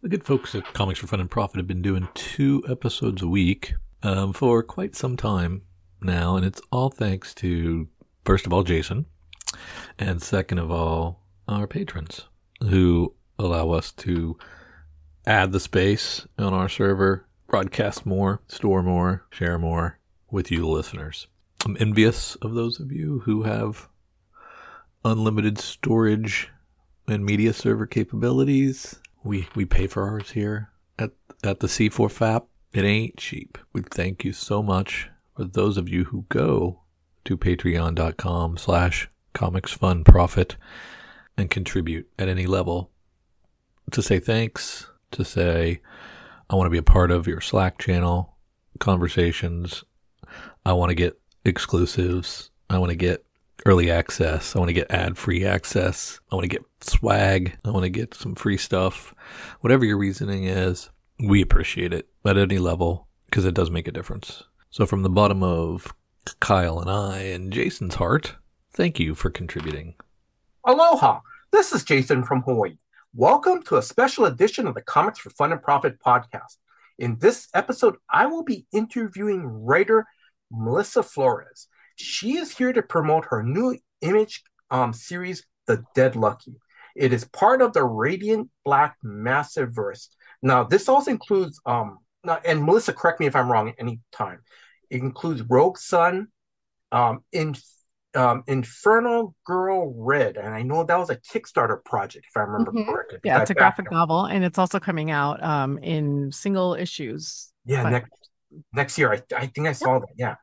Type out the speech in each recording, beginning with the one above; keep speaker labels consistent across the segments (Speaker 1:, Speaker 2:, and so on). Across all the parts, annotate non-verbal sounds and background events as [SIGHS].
Speaker 1: The good folks at Comics for Fun and Profit have been doing two episodes a week um, for quite some time now, and it's all thanks to, first of all, Jason, and second of all, our patrons who allow us to add the space on our server, broadcast more, store more, share more with you, listeners. I'm envious of those of you who have unlimited storage and media server capabilities. We we pay for ours here at at the C4 FAP. It ain't cheap. We thank you so much for those of you who go to patreon.com slash comics fun profit and contribute at any level to say thanks, to say I want to be a part of your Slack channel conversations. I want to get exclusives. I want to get early access. I want to get ad free access. I want to get swag. I want to get some free stuff. Whatever your reasoning is, we appreciate it at any level because it does make a difference. So, from the bottom of Kyle and I and Jason's heart, thank you for contributing.
Speaker 2: Aloha! This is Jason from Hawaii. Welcome to a special edition of the Comics for Fun and Profit podcast. In this episode, I will be interviewing writer Melissa Flores. She is here to promote her new image um, series, The Dead Lucky. It is part of the Radiant Black Massiverse. Now, this also includes, um, and Melissa, correct me if I'm wrong at any time. It includes Rogue Sun, um, in, um, Inferno Girl Red, and I know that was a Kickstarter project, if I remember
Speaker 3: Mhm.
Speaker 2: correctly.
Speaker 3: Yeah, it's a graphic novel, and it's also coming out um in single issues.
Speaker 2: Yeah,
Speaker 3: But-
Speaker 2: next next year. I, I think I saw that. Yeah.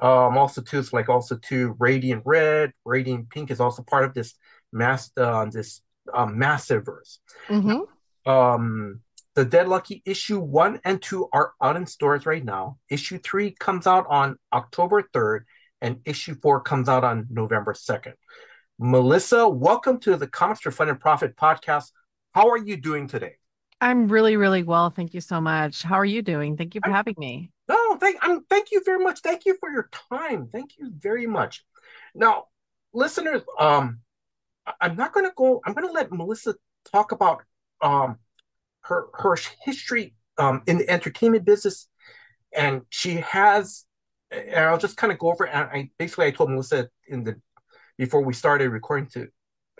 Speaker 2: Um, also too, it's like also too, Radiant Red, Radiant Pink is also part of this mass uh, this um, Massiverse.
Speaker 3: Mhm.
Speaker 2: Um, the Dead Lucky issue one and two are out in stores right now. Issue three comes out on October 3rd, and issue four comes out on November 2nd. Melissa, welcome to the Comics for Fun and Profit podcast. How are you doing today?
Speaker 3: I'm really, really well. Thank you so much. How are you doing? Thank you for
Speaker 2: I'm-
Speaker 3: having me.
Speaker 2: Thank thank you very much. Thank you for your time. Thank you very much. Now, listeners, um, I'm not gonna go, I'm gonna let Melissa talk about um her her history um in the entertainment business. And she has and I'll just kind of go over. And I basically I told Melissa in the before we started recording to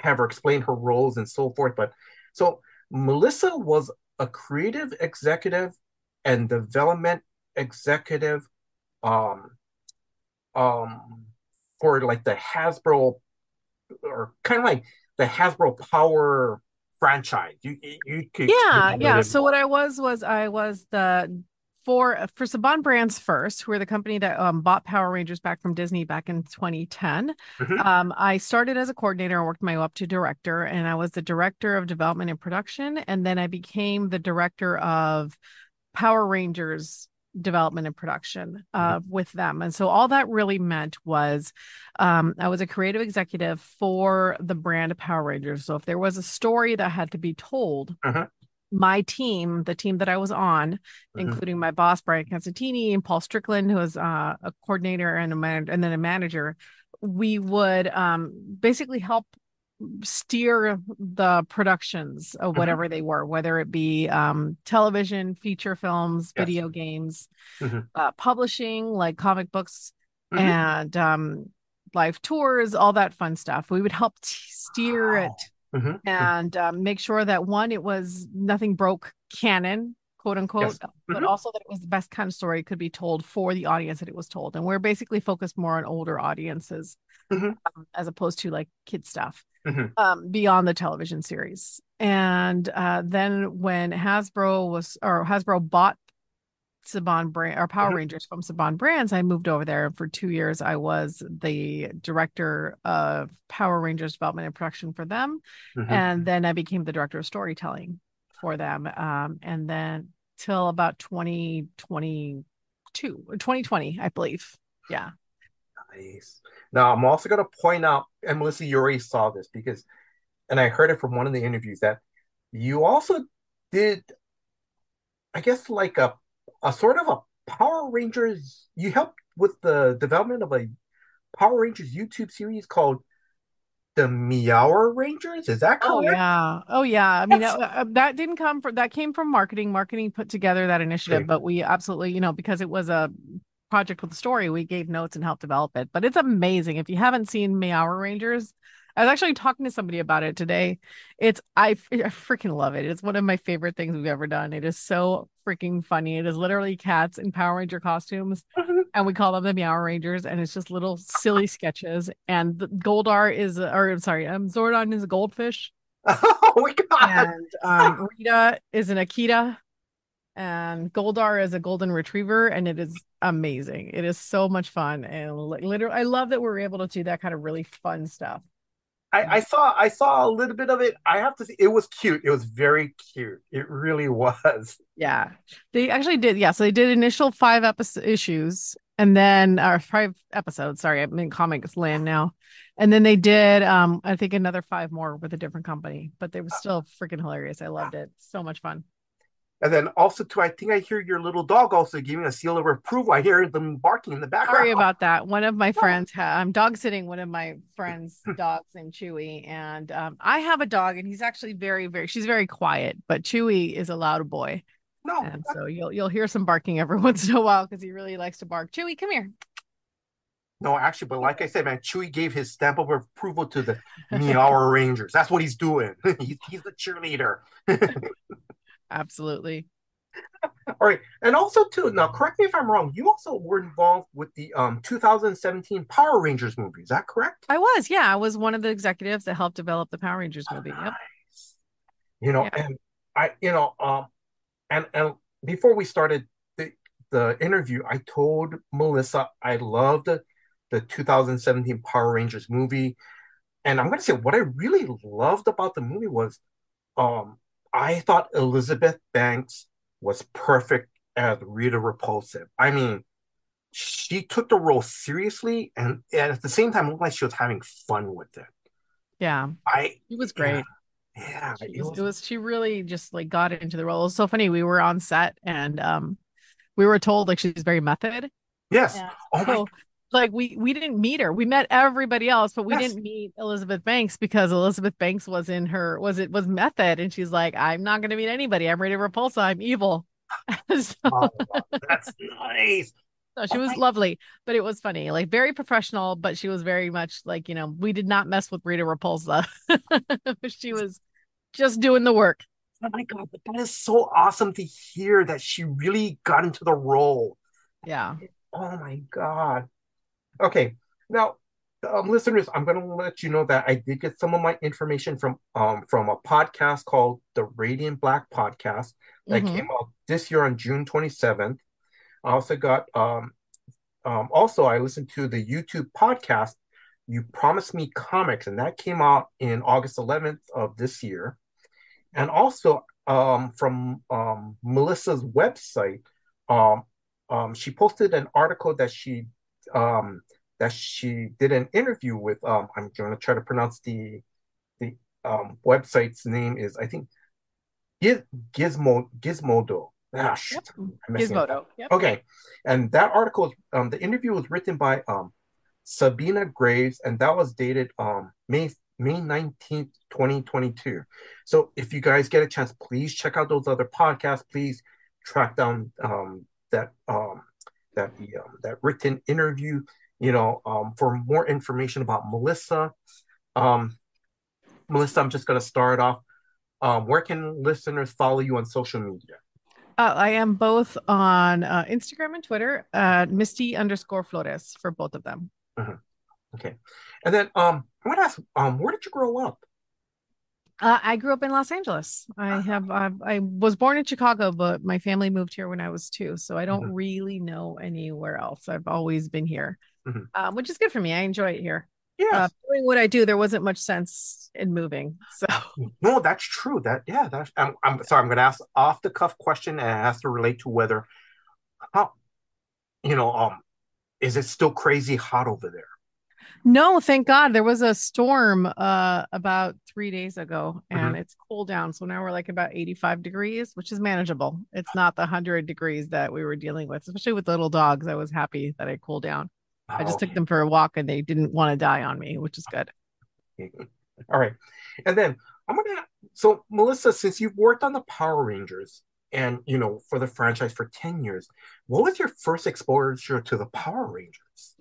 Speaker 2: have her explain her roles and so forth. But so Melissa was a creative executive and development executive um um for like the Hasbro or kind of like the Hasbro Power franchise. You you could
Speaker 3: Yeah, yeah.
Speaker 2: it
Speaker 3: So what I was was I was the for for Saban Brands first, who are the company that um, bought Power Rangers back from Disney back in 2010.
Speaker 2: Mhm.
Speaker 3: Um, I started as a coordinator and worked my way up to director, and I was the director of development and production, and then I became the director of Power Rangers development and production uh, with them. And so all that really meant was um, I was a creative executive for the brand of Power Rangers. So if there was a story that had to be told,
Speaker 2: Mhm.
Speaker 3: my team, the team that I was on,
Speaker 2: Mhm.
Speaker 3: including my boss Brian Casentini and Paul Strickland, who was uh, a coordinator and a man- and then a manager, we would um, basically help steer the productions of
Speaker 2: Mhm.
Speaker 3: whatever they were, whether it be um, television, feature films,
Speaker 2: Yes.
Speaker 3: video games,
Speaker 2: Mhm.
Speaker 3: uh, publishing like comic books,
Speaker 2: Mhm.
Speaker 3: and um, live tours, all that fun stuff. We would help t- steer
Speaker 2: Wow.
Speaker 3: it
Speaker 2: Mhm.
Speaker 3: and um, make sure that one, it was nothing broke canon, quote unquote, but
Speaker 2: Mhm.
Speaker 3: also that it was the best kind of story could be told for the audience that it was told. And we're basically focused more on older audiences
Speaker 2: Mhm.
Speaker 3: um, as opposed to like kid stuff
Speaker 2: Mhm.
Speaker 3: um, beyond the television series. And uh, then when Hasbro was or Hasbro bought Saban brand or Power
Speaker 2: Mhm.
Speaker 3: Rangers from Saban Brands, I moved over there. And for two years, I was the director of Power Rangers development and production for them.
Speaker 2: Mhm.
Speaker 3: And then I became the director of storytelling for them. Um, and then till about 2022 2020, I believe. Yeah.
Speaker 2: Nice. Now, I'm also going to point out, and Melissa, you already saw this because, and I heard it from one of the interviews that you also did, I guess, like a a sort of a Power Rangers. You helped with the development of a Power Rangers YouTube series called the Meower Rangers. Is that correct?
Speaker 3: Oh yeah. Oh yeah. I mean,
Speaker 2: That's-
Speaker 3: uh, uh, that didn't come from that came from marketing. Marketing put together that initiative,
Speaker 2: Okay.
Speaker 3: but we absolutely, you know, because it was a project with a story, we gave notes and helped develop it. But it's amazing. If you haven't seen Meower Rangers, I was actually talking to somebody about it today. It's I, I freaking love it. It's one of my favorite things we've ever done. It is so freaking funny. It is literally cats in Power Ranger costumes
Speaker 2: Mhm. [LAUGHS]
Speaker 3: and we call them the Meow Rangers, and it's just little silly sketches. And the Goldar is, or I'm sorry, um, Zordon is a goldfish, [LAUGHS]
Speaker 2: oh my god!
Speaker 3: and um, Rita is an Akita, and Goldar is a golden retriever, and it is amazing. It is so much fun, and li- literally, I love that we're able to do that kind of really fun stuff.
Speaker 2: I, I saw I saw a little bit of it. I have to say, it was cute. It was very cute. It really [LAUGHS] was.
Speaker 3: Yeah, they actually did. Yeah, so they did initial five episode issues, and then or five episodes. Sorry, I'm in comics land now. And then they did, um, I think another five more with a different company, but they were still freaking hilarious. I loved it. So much fun.
Speaker 2: And then also too, I think I hear your little dog also giving a seal of approval. I hear them barking in the background.
Speaker 3: Sorry about that. One of my friends, ha- I'm dog sitting one of my friends' [LAUGHS] dogs named Chewy, and um, I have a dog, and he's actually very, very. She's very quiet, but Chewy is a loud boy,
Speaker 2: No,
Speaker 3: and so you'll you'll hear some barking every [LAUGHS] once in a while because he really likes to bark. Chewy, come here.
Speaker 2: no, actually, but like I said, man, Chewy gave his stamp of approval to the [LAUGHS] Meower Rangers. That's what he's doing. he's, he's the cheerleader.
Speaker 3: Absolutely.
Speaker 2: All right, and also too. Now, correct me if I'm wrong. You also were involved with the um 2017 Power Rangers movie. Is that correct?
Speaker 3: I was, yeah, I was one of the executives that helped develop the Power Rangers movie. Yep.
Speaker 2: Nice. You know,
Speaker 3: Yeah.
Speaker 2: and I, you know, um, and and before we started the the interview, I told Melissa I loved the, the 2017 Power Rangers movie, and I'm gonna say what I really loved about the movie was, um, I thought Elizabeth Banks was perfect as Rita Repulsa. I mean, she took the role seriously, and, and at the same time, looked like she was having fun with it.
Speaker 3: Yeah,
Speaker 2: I,
Speaker 3: it was great.
Speaker 2: yeah,
Speaker 3: She
Speaker 2: it
Speaker 3: was,
Speaker 2: was-
Speaker 3: it was she really just like got into the role. It was so funny. We were on set and um we were told like she's very method.
Speaker 2: yes.
Speaker 3: And
Speaker 2: Oh my
Speaker 3: so like we we didn't meet her. We met everybody else, but we
Speaker 2: Yes.
Speaker 3: didn't meet Elizabeth Banks because Elizabeth Banks was in her was it was method and she's like, I'm not gonna meet anybody. I'm Rita Repulsa. I'm evil. [LAUGHS] so,
Speaker 2: Oh, that's nice.
Speaker 3: so she was lovely, but it was funny, like very professional, but she was very much like, you know, we did not mess with Rita Repulsa. [LAUGHS] she was just doing the work.
Speaker 2: Oh my God, but that is so awesome to hear that she really got into the role.
Speaker 3: Yeah.
Speaker 2: Oh my God. Okay, now, um, listeners, I'm going to let you know that I did get some of my information from um from a podcast called the Radiant Black Podcast that
Speaker 3: Mhm.
Speaker 2: came out this year on June 27th. I also got um um also I listened to the YouTube podcast You Promised Me Comics, and that came out in August 11th of this year. And also um from um Melissa's website, um um she posted an article that she um that she did an interview with um I'm going to try to pronounce the the um website's name is I think Giz, Gizmo Gizmodo. Ah, shit.
Speaker 3: Yep.
Speaker 2: I'm messing up.
Speaker 3: Gizmodo. Yep.
Speaker 2: Okay, and that article, is- um, the interview was written by um, Sabina Graves, and that was dated um, May May nineteenth, twenty twenty two. So if you guys get a chance, please check out those other podcasts. Please track down um, that um, that the um, that written interview. You know, um, for more information about Melissa. Um, Melissa, I'm just going to start off. Um, where can listeners follow you on social media?
Speaker 3: Uh, I am both on uh, Instagram and Twitter, uh, Misty underscore Flores for both of them.
Speaker 2: Okay. And then um I want to ask um where did you grow up?
Speaker 3: Uh, I grew up in Los Angeles. I have uh, I was born in Chicago, but my family moved here when I was two, so I don't really know anywhere else. I've always been here,
Speaker 2: Mhm.
Speaker 3: um, which is good for me. I enjoy it here. Uh, doing what I do, there wasn't much sense in moving. So [LAUGHS]
Speaker 2: No, that's true. That yeah, that's I'm, I'm sorry, I'm gonna ask off the cuff question and it has to relate to whether how you know, um is it still crazy hot over there?
Speaker 3: No, thank God there was a storm uh about three days ago, and
Speaker 2: Mhm.
Speaker 3: it's cooled down. So now we're like about 85 degrees, which is manageable. It's not the 100 degrees that we were dealing with, especially with little dogs. I was happy that I cooled down. I just took them for a walk and they didn't want to die on me, which is good. [LAUGHS]
Speaker 2: All right. And then I'm gonna so Melissa, since you've worked on the Power Rangers and you know for the franchise for 10 years, what was your first exposure to the Power Rangers?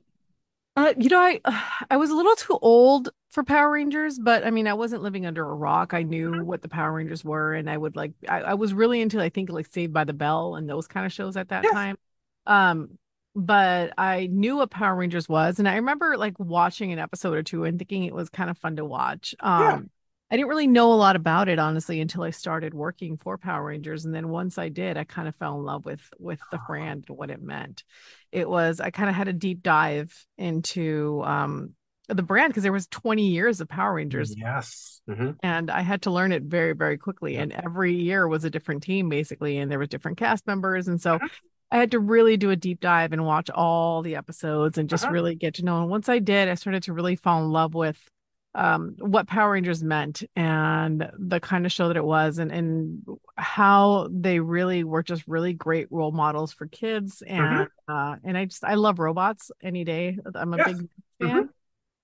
Speaker 3: Uh, you know, I [SIGHS] I was a little too old for Power Rangers, but I mean, I wasn't living under a rock. I knew what the Power Rangers were, and I would like I, I was really into I think like Saved by the Bell and those kind of shows at that
Speaker 2: Yes.
Speaker 3: time. Um, but I knew what Power Rangers was, and I remember like watching an episode or two and thinking it was kind of fun to watch. Um, I didn't really know a lot about it honestly until I started working for Power Rangers, and then once I did, I kind of fell in love with with the brand and what it meant. It was I kind of had a deep dive into um the brand because there was 20 years of Power Rangers
Speaker 2: Yes. Mhm.
Speaker 3: and I had to learn it very, very quickly.
Speaker 2: Yeah.
Speaker 3: And every year was a different team, basically, and there was different cast members. And so
Speaker 2: Mhm.
Speaker 3: I had to really do a deep dive and watch all the episodes and just
Speaker 2: Uh-huh.
Speaker 3: really get to know. And once I did, I started to really fall in love with um what Power Rangers meant and the kind of show that it was and and how they really were just really great role models for kids and uh and I just I love robots any day. I'm a
Speaker 2: Yes.
Speaker 3: big fan.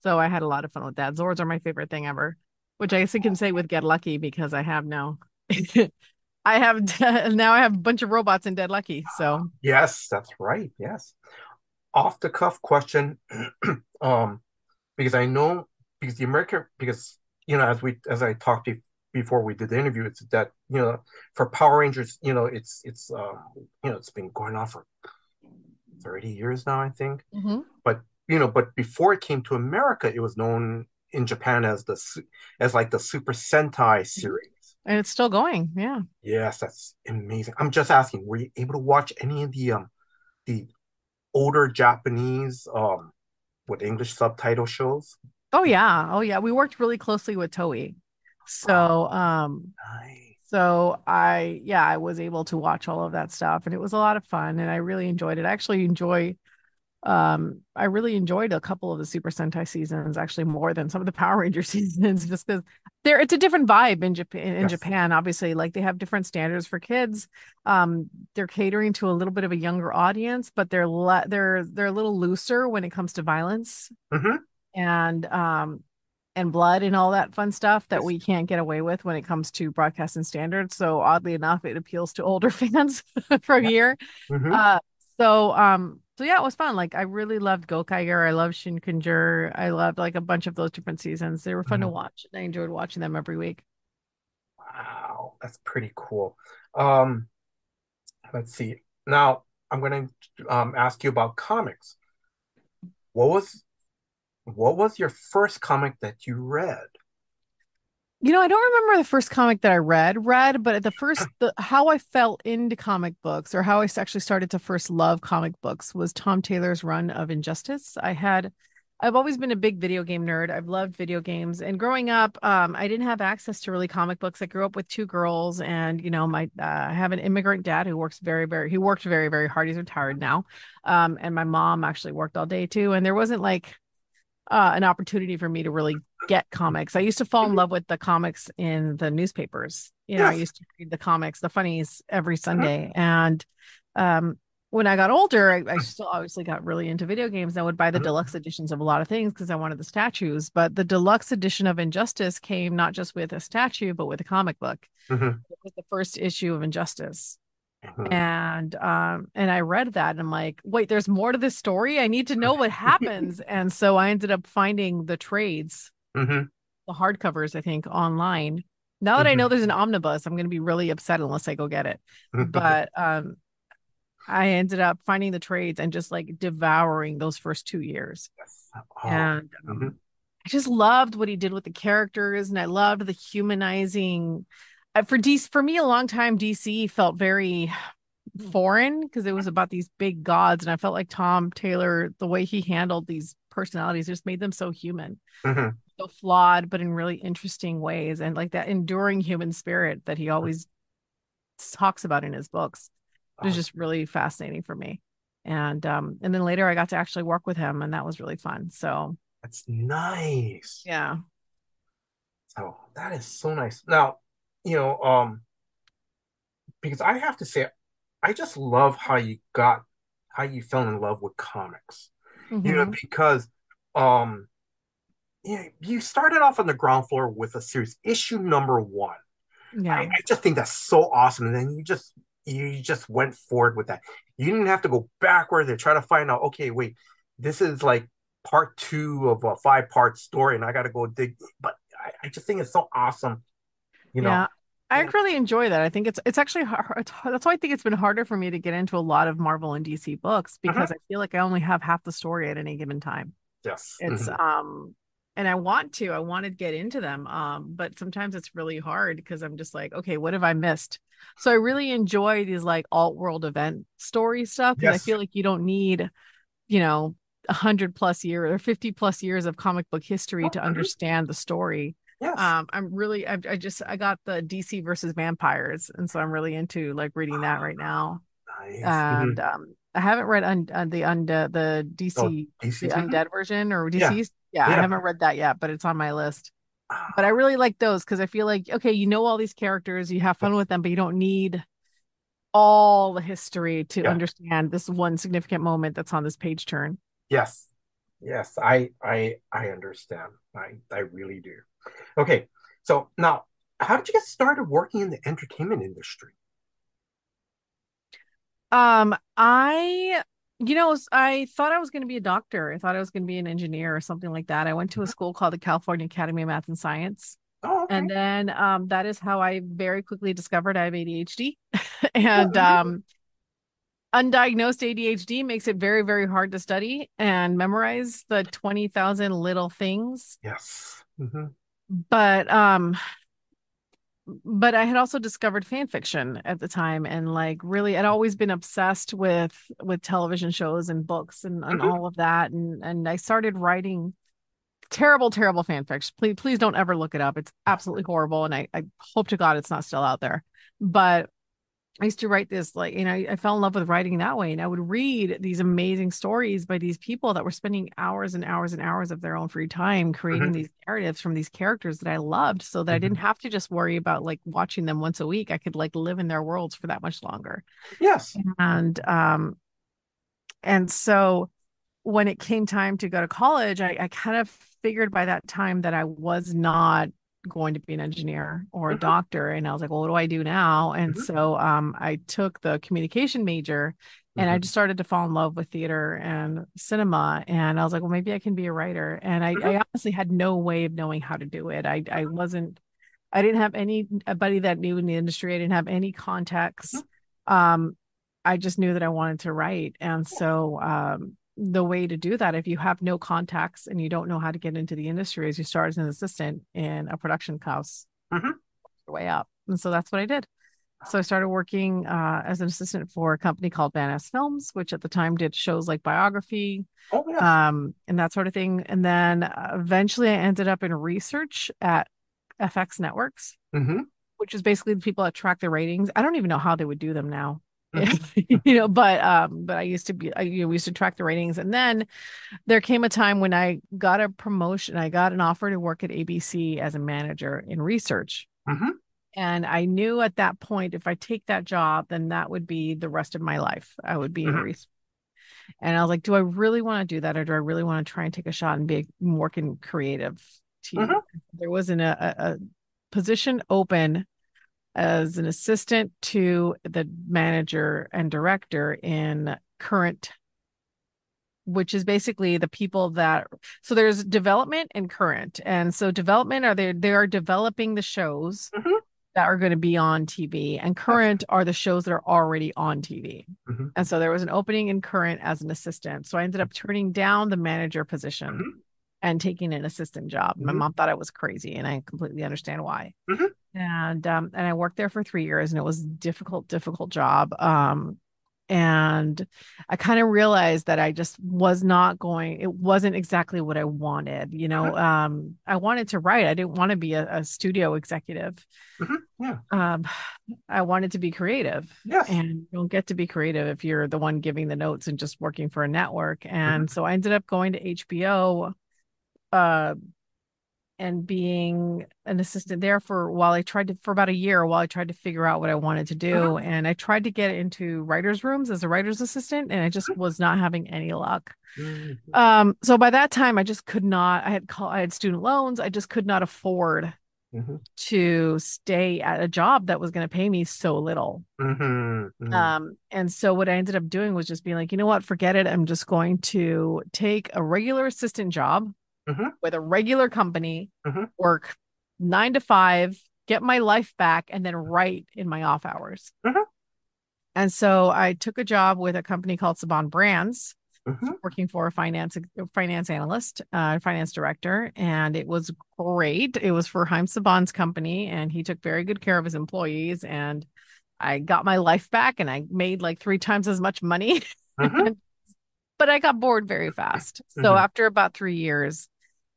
Speaker 3: So I had a lot of fun with that. Zords are my favorite thing ever, which I guess I can say with Get Lucky because I have now. [LAUGHS] I have [LAUGHS] now I have a bunch of robots in Dead Lucky. So
Speaker 2: Yes, that's right. Yes. Off the cuff question, [CLEARS THROAT] um, because I know because the American because you know as we as I talked before we did the interview, it's that you know for Power Rangers, you know it's it's um you know it's been going on for 30 years now, I think. But you know, but before it came to America, it was known in Japan as the as like the Super Sentai series.
Speaker 3: and it's still going. Yeah.
Speaker 2: Yes, that's amazing. I'm just asking, were you able to watch any of the um the older Japanese um with English subtitle shows?
Speaker 3: Oh yeah. Oh yeah. We worked really closely with Toei. So um
Speaker 2: Nice.
Speaker 3: so I yeah, I was able to watch all of that stuff and it was a lot of fun and I really enjoyed it. I actually enjoy um I really enjoyed a couple of the Super Sentai seasons actually more than some of the [LAUGHS] Power Ranger seasons just because there it's a different vibe in Japan in
Speaker 2: Yes.
Speaker 3: Japan obviously like they have different standards for kids um they're catering to a little bit of a younger audience but they're le- they're they're a little looser when it comes to violence
Speaker 2: Mhm.
Speaker 3: And um and blood and all that fun stuff that we can't get away with when it comes to broadcasting standards so oddly enough it appeals to older [LAUGHS] fans from
Speaker 2: Yeah.
Speaker 3: here
Speaker 2: Mhm.
Speaker 3: uh, so um, so yeah, it was fun. Like I really loved Gokaiger. I loved Shinkenger. I loved like a bunch of those different seasons. They were fun to
Speaker 2: Mhm.
Speaker 3: watch. and I enjoyed watching them every week.
Speaker 2: Wow, that's pretty cool. Um, let's see. Now I'm gonna um ask you about comics. What was what was your first comic that you read?
Speaker 3: You know, I don't remember the first comic that I read, read, but the first [CLEARS THROAT] the how I fell into comic books or how I actually started to first love comic books was Tom Taylor's run of Injustice. I had I've always been a big video game nerd. I've loved video games. And growing up, um, I didn't have access to really comic books. I grew up with two girls, and you know, my uh, I have an immigrant dad who works very, very he worked very, very hard. He's retired now. Um, and my mom actually worked all day too. And there wasn't like uh, an opportunity for me to really get comics. I used to fall in love with the comics in the newspapers. You know, I used to read the comics, the funnies every Sunday. And um, when I got older, I, I still obviously got really into video games. I would buy the
Speaker 2: Mhm.
Speaker 3: deluxe editions of a lot of things because I wanted the statues. But the deluxe edition of Injustice came not just with a statue, but with a comic book.
Speaker 2: Mhm.
Speaker 3: It was the first issue of Injustice
Speaker 2: Mhm.
Speaker 3: and um and I read that and I'm like, wait, there's more to this story. I need to know what happens. [LAUGHS] and so I ended up finding the trades,
Speaker 2: Mhm.
Speaker 3: the hardcovers, I think, online. Now that I know there's an omnibus, I'm gonna be really upset unless I go get it. [LAUGHS] But um I ended up finding the trades and just like devouring those first two years.
Speaker 2: Yes. Oh,
Speaker 3: and um,
Speaker 2: mhm.
Speaker 3: I just loved what he did with the characters, and I loved the humanizing. Uh, for DC, for me, a long time DC felt very foreign because it was about these big gods, and I felt like Tom Taylor, the way he handled these personalities, just made them so human,
Speaker 2: Mhm.
Speaker 3: so flawed, but in really interesting ways, and like that enduring human spirit that he always talks about in his books. It was
Speaker 2: Oh,
Speaker 3: just really fascinating for me. And um, and then later I got to actually work with him, and that was really fun. So
Speaker 2: that's nice.
Speaker 3: yeah.
Speaker 2: Oh, that is so nice. Now, you know, um, because I have to say, I just love how you got, how you fell in love with comics. You know,
Speaker 3: Mhm.
Speaker 2: because, um, you, know, you started off on the ground floor with a series, issue number one.
Speaker 3: Yeah.
Speaker 2: I, I just think that's so awesome. And then you just you just went forward with that. You didn't have to go backward and try to find out, okay, wait, this is like part two of a five part story, and I got to go dig. But I, I, just think it's so awesome. You know,
Speaker 3: yeah. I really enjoy that. I think it's it's actually hard. It's, that's why I think it's been harder for me to get into a lot of Marvel and DC books
Speaker 2: Mm-hmm.
Speaker 3: because I feel like I only have half the story at any given time.
Speaker 2: yes,
Speaker 3: It's
Speaker 2: Mhm.
Speaker 3: um and I want to, I want to get into them. Um, but sometimes it's really hard because I'm just like, okay, what have I missed? So I really enjoy these like alt world event story stuff because I feel like you don't need, you know, a hundred plus year or 50 plus years of comic book history to
Speaker 2: Mhm.
Speaker 3: understand the story.
Speaker 2: Yes,
Speaker 3: Um, I'm really, I, I just, I got the DC versus vampires, and so I'm really into like reading that right now.
Speaker 2: nice. Mhm.
Speaker 3: And um, I haven't read un, uh, the undead, the DC,
Speaker 2: DC
Speaker 3: the undead version or
Speaker 2: Yeah.
Speaker 3: DC's. Yeah, I haven't read that yet, but it's on my list.
Speaker 2: Ah,
Speaker 3: But I really like those because I feel like okay, you know all these characters, you have fun with them, but you don't need all the history to
Speaker 2: Yeah.
Speaker 3: understand this one significant moment that's on this page turn.
Speaker 2: Yes. Yes, I I I understand. I I really do. Okay. So now how did you get started working in the entertainment industry?
Speaker 3: Um, I, you know, I thought I was going to be a doctor. I thought I was going to be an engineer or something like that. I went to a school called the California Academy of Math and Science.
Speaker 2: Oh, okay.
Speaker 3: And then um, that is how I very quickly discovered I have ADHD. [LAUGHS] and
Speaker 2: Mhm.
Speaker 3: um, undiagnosed ADHD makes it very, very hard to study and memorize the 20,000 little things.
Speaker 2: Yes. Mhm.
Speaker 3: But um, but I had also discovered fan fiction at the time and like really I'd always been obsessed with with television shows and books and, and
Speaker 2: Mhm.
Speaker 3: all of that. And and I started writing terrible, terrible fan fiction. Please, please don't ever look it up. It's absolutely horrible. And I, I hope to God it's not still out there. But I used to write this like, you know, I fell in love with writing that way. And I would read these amazing stories by these people that were spending hours and hours and hours of their own free time creating
Speaker 2: Mhm.
Speaker 3: these narratives from these characters that I loved so that I didn't have to just worry about like watching them once a week. I could like live in their worlds for that much longer
Speaker 2: Yes.
Speaker 3: and um and so when it came time to go to college I, I kind of figured by that time that i was not going to be an engineer or a
Speaker 2: Mhm.
Speaker 3: doctor and i was like well what do i do now and
Speaker 2: Mhm.
Speaker 3: so um i took the communication major and i
Speaker 2: Mhm.
Speaker 3: just started to fall in love with theater and cinema and i was like well maybe i can be a writer and i, I
Speaker 2: Mhm.
Speaker 3: honestly had no way of knowing how to do it i i wasn't i didn't have anybody that knew in the industry i didn't have any contacts um I just knew that I wanted to write. And so um, the way to do that, if you have no contacts and you don't know how to get into the industry, is you start as an assistant in a production house
Speaker 2: Mhm.
Speaker 3: your way up. And so that's what I did. So I started working uh, as an assistant for a company called Van Ness Films, which at the time did shows like biography,
Speaker 2: Oh,
Speaker 3: um, and that sort of thing. And then uh, eventually I ended up in research at FX Networks,
Speaker 2: hmm
Speaker 3: which is basically the people that track the ratings. I don't even know how they would do them now. [LAUGHS] You know, but um, but I used to be, I you know, we used to track the ratings, and then there came a time when I got a promotion. I got an offer to work at ABC as a manager in research,
Speaker 2: Mhm.
Speaker 3: and I knew at that point if I take that job, then that would be the rest of my life. I would be in
Speaker 2: Mhm.
Speaker 3: research, and I was like, do I really want to do that, or do I really want to try and take a shot and be work in creative?
Speaker 2: Mhm.
Speaker 3: There wasn't a, a, a position open as an assistant to the manager and director in current which is basically the people that so there's development and current and so development are they they are developing the shows
Speaker 2: Mhm.
Speaker 3: that are going to be on TV and current are the shows that are already on TV
Speaker 2: Mhm.
Speaker 3: and so there was an opening in current as an assistant so I ended up turning down the manager position
Speaker 2: Mhm.
Speaker 3: and taking an assistant job my
Speaker 2: Mhm.
Speaker 3: mom thought I was crazy and I completely understand why
Speaker 2: Mhm.
Speaker 3: And um and I worked there for three years and it was a difficult difficult job um and I kind of realized that I just was not going it wasn't exactly what I wanted you know um I wanted to write I didn't want to be a, a studio executive
Speaker 2: Mhm. Yeah.
Speaker 3: um [SIGHS] I wanted to be creative
Speaker 2: Yes.
Speaker 3: and you don't get to be creative if you're the one giving the notes and just working for a network and so I ended up going to HBO uh and being an assistant there for while I tried to for about a year while I tried to figure out what I wanted to do.
Speaker 2: Uh-huh.
Speaker 3: And I tried to get into writers' rooms as a writer's assistant, and I just
Speaker 2: Mm-hmm.
Speaker 3: was not having any luck.
Speaker 2: Mhm.
Speaker 3: Um, so by that time I just could not, I had call I had student loans, I just could not afford
Speaker 2: Mhm.
Speaker 3: to stay at a job that was going to pay me so little.
Speaker 2: Mhm. Mhm.
Speaker 3: Um, and so what I ended up doing was just being like, you know what, forget it. I'm just going to take a regular assistant job
Speaker 2: Mhm.
Speaker 3: with a regular company,
Speaker 2: Mhm.
Speaker 3: work nine to five, get my life back, and then write in my off hours.
Speaker 2: Mhm.
Speaker 3: And so I took a job with a company called Saban Brands,
Speaker 2: Mhm.
Speaker 3: working for a finance finance analyst, uh, finance director, and it was great. It was for Haim Saban's company, and he took very good care of his employees. And I got my life back, and I made like three times as much money.
Speaker 2: Mhm. [LAUGHS]
Speaker 3: but I got bored very fast. So
Speaker 2: Mhm.
Speaker 3: after about three years,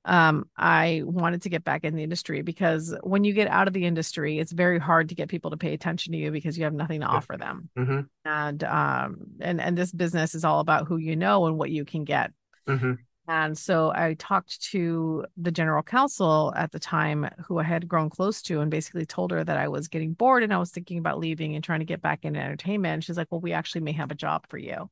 Speaker 3: um, I wanted to get back in the industry because when you get out of the industry, it's very hard to get people to pay attention to you because you have nothing to offer them.
Speaker 2: Mhm.
Speaker 3: And um, and and this business is all about who you know and what you can get.
Speaker 2: Mhm.
Speaker 3: And so I talked to the general counsel at the time, who I had grown close to, and basically told her that I was getting bored and I was thinking about leaving and trying to get back into entertainment. And she's like, "Well, we actually may have a job for you."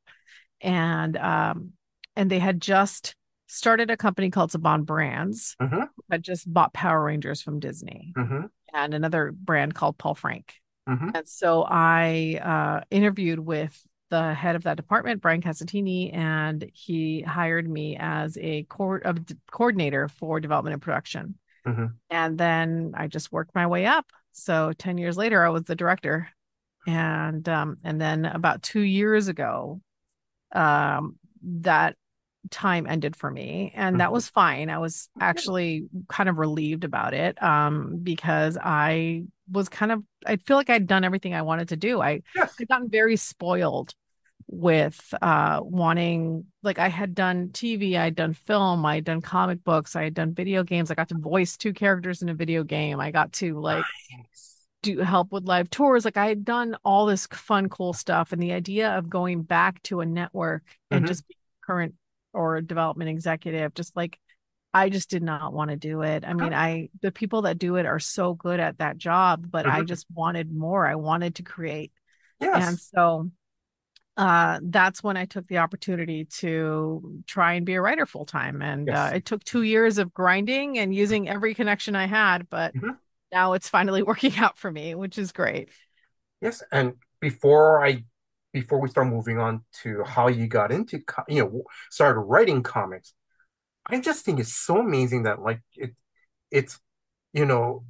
Speaker 3: And um, and they had just started a company called Saban Brands
Speaker 2: Mhm.
Speaker 3: that just bought Power Rangers from Disney
Speaker 2: Mhm.
Speaker 3: and another brand called Paul Frank.
Speaker 2: Mhm.
Speaker 3: And so I uh, interviewed with the head of that department, Brian Casentini, and he hired me as a co- of coordinator for development and production.
Speaker 2: Mhm.
Speaker 3: And then I just worked my way up. So 10 years later, I was the director. And um, and then about two years ago, um, that time ended for me and that
Speaker 2: Mhm.
Speaker 3: was fine i was actually kind of relieved about it um because i was kind of i feel like i'd done everything i wanted to do i
Speaker 2: Yes.
Speaker 3: had gotten very spoiled with uh wanting like i had done tv i'd done film i'd done comic books i had done video games i got to voice two characters in a video game i got to like
Speaker 2: Nice.
Speaker 3: do help with live tours. Like I had done all this fun, cool stuff. And the idea of going back to a network and
Speaker 2: Mhm.
Speaker 3: just being current or a development executive, just like I just did not want to do it. I mean, I the people that do it are so good at that job, but I
Speaker 2: Mhm.
Speaker 3: just wanted more. I wanted to create. And so uh that's when I took the opportunity to try and be a writer full time. And
Speaker 2: Yes.
Speaker 3: uh, it took two years of grinding and using every connection I had, but
Speaker 2: Mhm.
Speaker 3: now it's finally [LAUGHS] working out for me, which is great.
Speaker 2: Yes. And before I, before we start moving on to how you got into, you know, started writing comics, I just think it's so amazing that like it, it's, you know,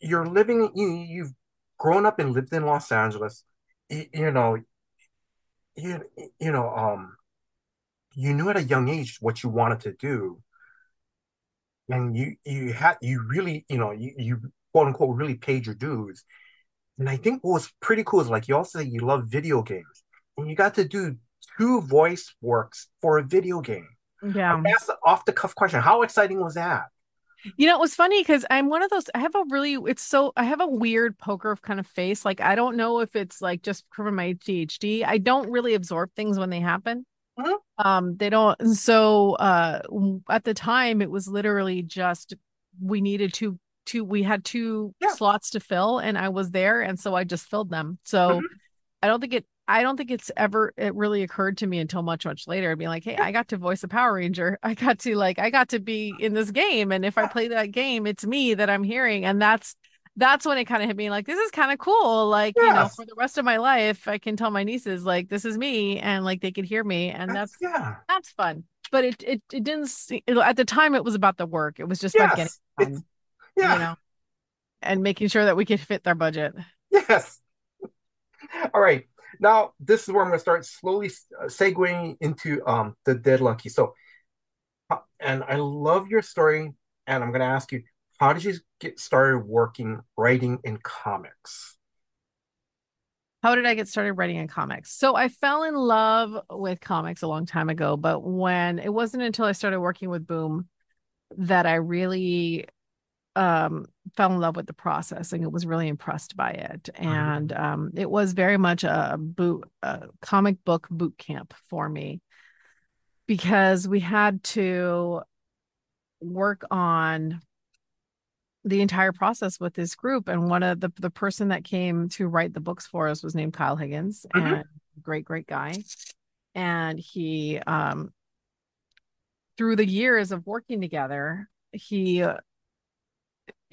Speaker 2: you're living, you, you've grown up and lived in Los Angeles, you, you know, you, you know, um, you knew at a young age what you wanted to do. And you, you had, you really, you know, you, you quote unquote really paid your dues. And I think what was pretty cool is like you also said you love video games, and you got to do two voice works for a video game.
Speaker 3: Yeah.
Speaker 2: That's the off the cuff question. How exciting was that?
Speaker 3: You know, it was funny because I'm one of those, I have a really, it's so, I have a weird poker kind of face. Like, I don't know if it's like just from my ADHD. I don't really absorb things when they happen.
Speaker 2: Mhm.
Speaker 3: Um, they don't. And so, uh, at the time, it was literally just we needed two, two, we had two
Speaker 2: Yeah.
Speaker 3: slots to fill, and I was there, and so I just filled them. So,
Speaker 2: Mhm.
Speaker 3: I don't think it, I don't think it's ever, it really occurred to me until much, much later, being like, hey, I got to voice a Power Ranger. [LAUGHS] I got to like, I got to be in this game. And if I play that game, it's me that I'm hearing. And that's, that's when it kind of hit me like, this is kind of cool. Like, you know, for the rest of my life, I can tell my nieces, like, this is me. And like, they could hear me. And that's,
Speaker 2: yeah,
Speaker 3: that's fun. But it, it, it didn't, se- it- at the time, it was about the work. It was just about getting
Speaker 2: yes, it's
Speaker 3: done,
Speaker 2: yeah,
Speaker 3: you know, and making sure that we could fit their budget.
Speaker 2: yes. All right, now this is where I'm going to start slowly uh, segueing into um the Dead Lucky. So, uh, and I love your story, and I'm going to ask you, how did you get started working writing in comics?
Speaker 3: How did I get started writing in comics? So I fell in love with comics a long time ago, but when it wasn't until I started working with Boom that I really um fell in love with the process and it was really impressed by it. And um it was very much a boot a comic book boot camp for me because we had to work on the entire process with this group. And one of the the person that came to write the books for us was named Kyle Higgins,
Speaker 2: Mhm.
Speaker 3: and great, great guy. And he um through the years of working together, he uh,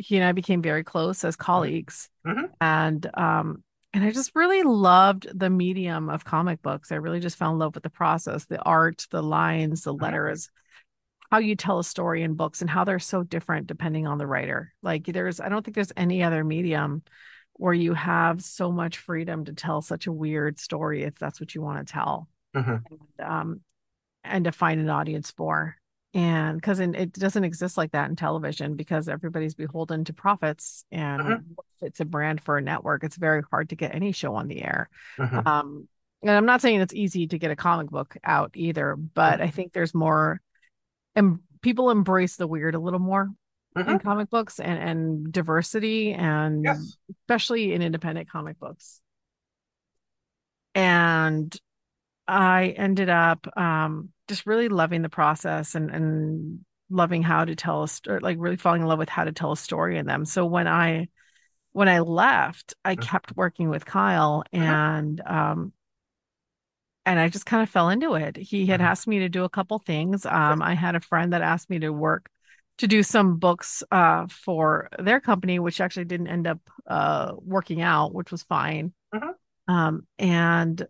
Speaker 3: he and I became very close as colleagues.
Speaker 2: Mhm.
Speaker 3: And um and I just really loved the medium of comic books. I really just fell in love with the process, the art, the lines, the
Speaker 2: Mhm.
Speaker 3: letters, how you tell a story in books and how they're so different depending on the writer. Like there's I don't think there's any other medium where you have so much freedom to tell such a weird story if that's what you want to tell.
Speaker 2: Mhm.
Speaker 3: And um and to find an audience for. And because it doesn't exist like that in television because everybody's beholden to profits and
Speaker 2: Mhm.
Speaker 3: it's a brand for a network. It's very hard to get any show on the air.
Speaker 2: Mhm.
Speaker 3: Um, and I'm not saying it's easy to get a comic book out either, but I think there's more, and people embrace the weird a little more in comic books and and diversity and
Speaker 2: Yes.
Speaker 3: especially in independent comic books. And I ended up um just really loving the process and and loving how to tell a story, like really falling in love with how to tell a story in them. So when I when I left, I
Speaker 2: Mhm.
Speaker 3: kept working with Kyle
Speaker 2: Mhm.
Speaker 3: and um and I just kind of fell into it. He had
Speaker 2: Mhm.
Speaker 3: asked me to do a couple things. Um I had a friend that asked me to work to do some books uh for their company, which actually didn't end up uh working out, which was fine.
Speaker 2: Mhm.
Speaker 3: Um and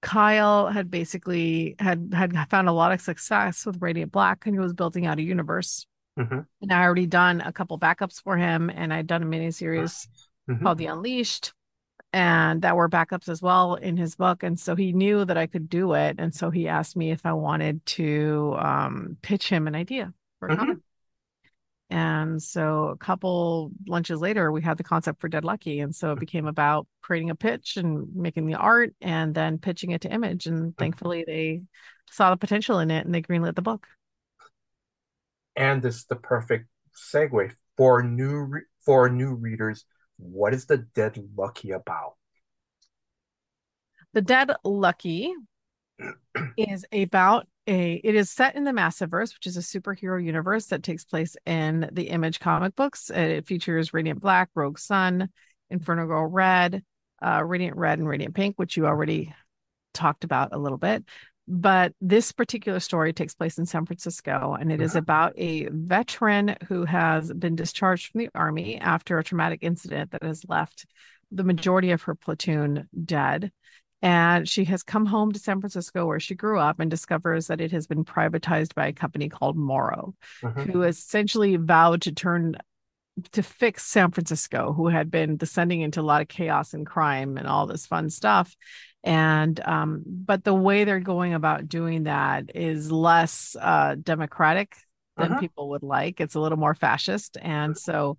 Speaker 3: Kyle had basically had had found a lot of success with Radiant Black and he was building out a universe.
Speaker 2: Mhm.
Speaker 3: And I already done a couple backups for him and I'd done a miniseries
Speaker 2: Mhm.
Speaker 3: called The Unleashed and that were backups as well in his book. And so he knew that I could do it. And so he asked me if I wanted to um, pitch him an idea for a
Speaker 2: Mhm.
Speaker 3: comic. And so a couple lunches later, we had the concept for Dead Lucky. And so it mm. became about creating a pitch and making the art and then pitching it to Image. And mm. thankfully, they saw the potential in it and they greenlit the book.
Speaker 2: And this is the perfect segue for new re- for new readers. What is the Dead Lucky about?
Speaker 3: The Dead Lucky [CLEARS THROAT] is about a it is set in the Massiverse, which is a superhero universe that takes place in the Image comic books. It features Radiant Black, Rogue Sun, Inferno Girl Red, uh, Radiant Red, and Radiant Pink, which you already talked about a little bit. But this particular story takes place in San Francisco, and it is about a veteran who has been discharged from the army after a traumatic incident that has left the majority of her platoon dead. And she has come home to San Francisco where she grew up and discovers that it has been privatized by a company called Morrow,
Speaker 2: Mhm.
Speaker 3: who essentially vowed to turn to fix San Francisco, who had been descending into a lot of chaos and crime and all this fun stuff. And um, but the way they're going about doing that is less uh democratic than
Speaker 2: Mhm.
Speaker 3: people would like. It's a little more fascist. And so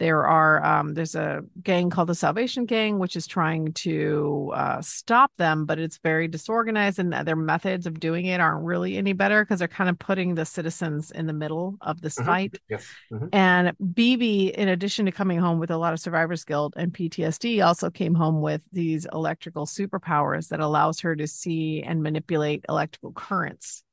Speaker 3: there are um there's a gang called the Salvation Gang, which is trying to uh stop them, but it's very disorganized and their methods of doing it aren't really any better because they're kind of putting the citizens in the middle of this
Speaker 2: Mhm.
Speaker 3: fight.
Speaker 2: Yes. Mhm.
Speaker 3: And BB, in addition to coming home with a lot of survivor's guilt and PTSD, also came home with these electrical superpowers that allows her to see and manipulate electrical currents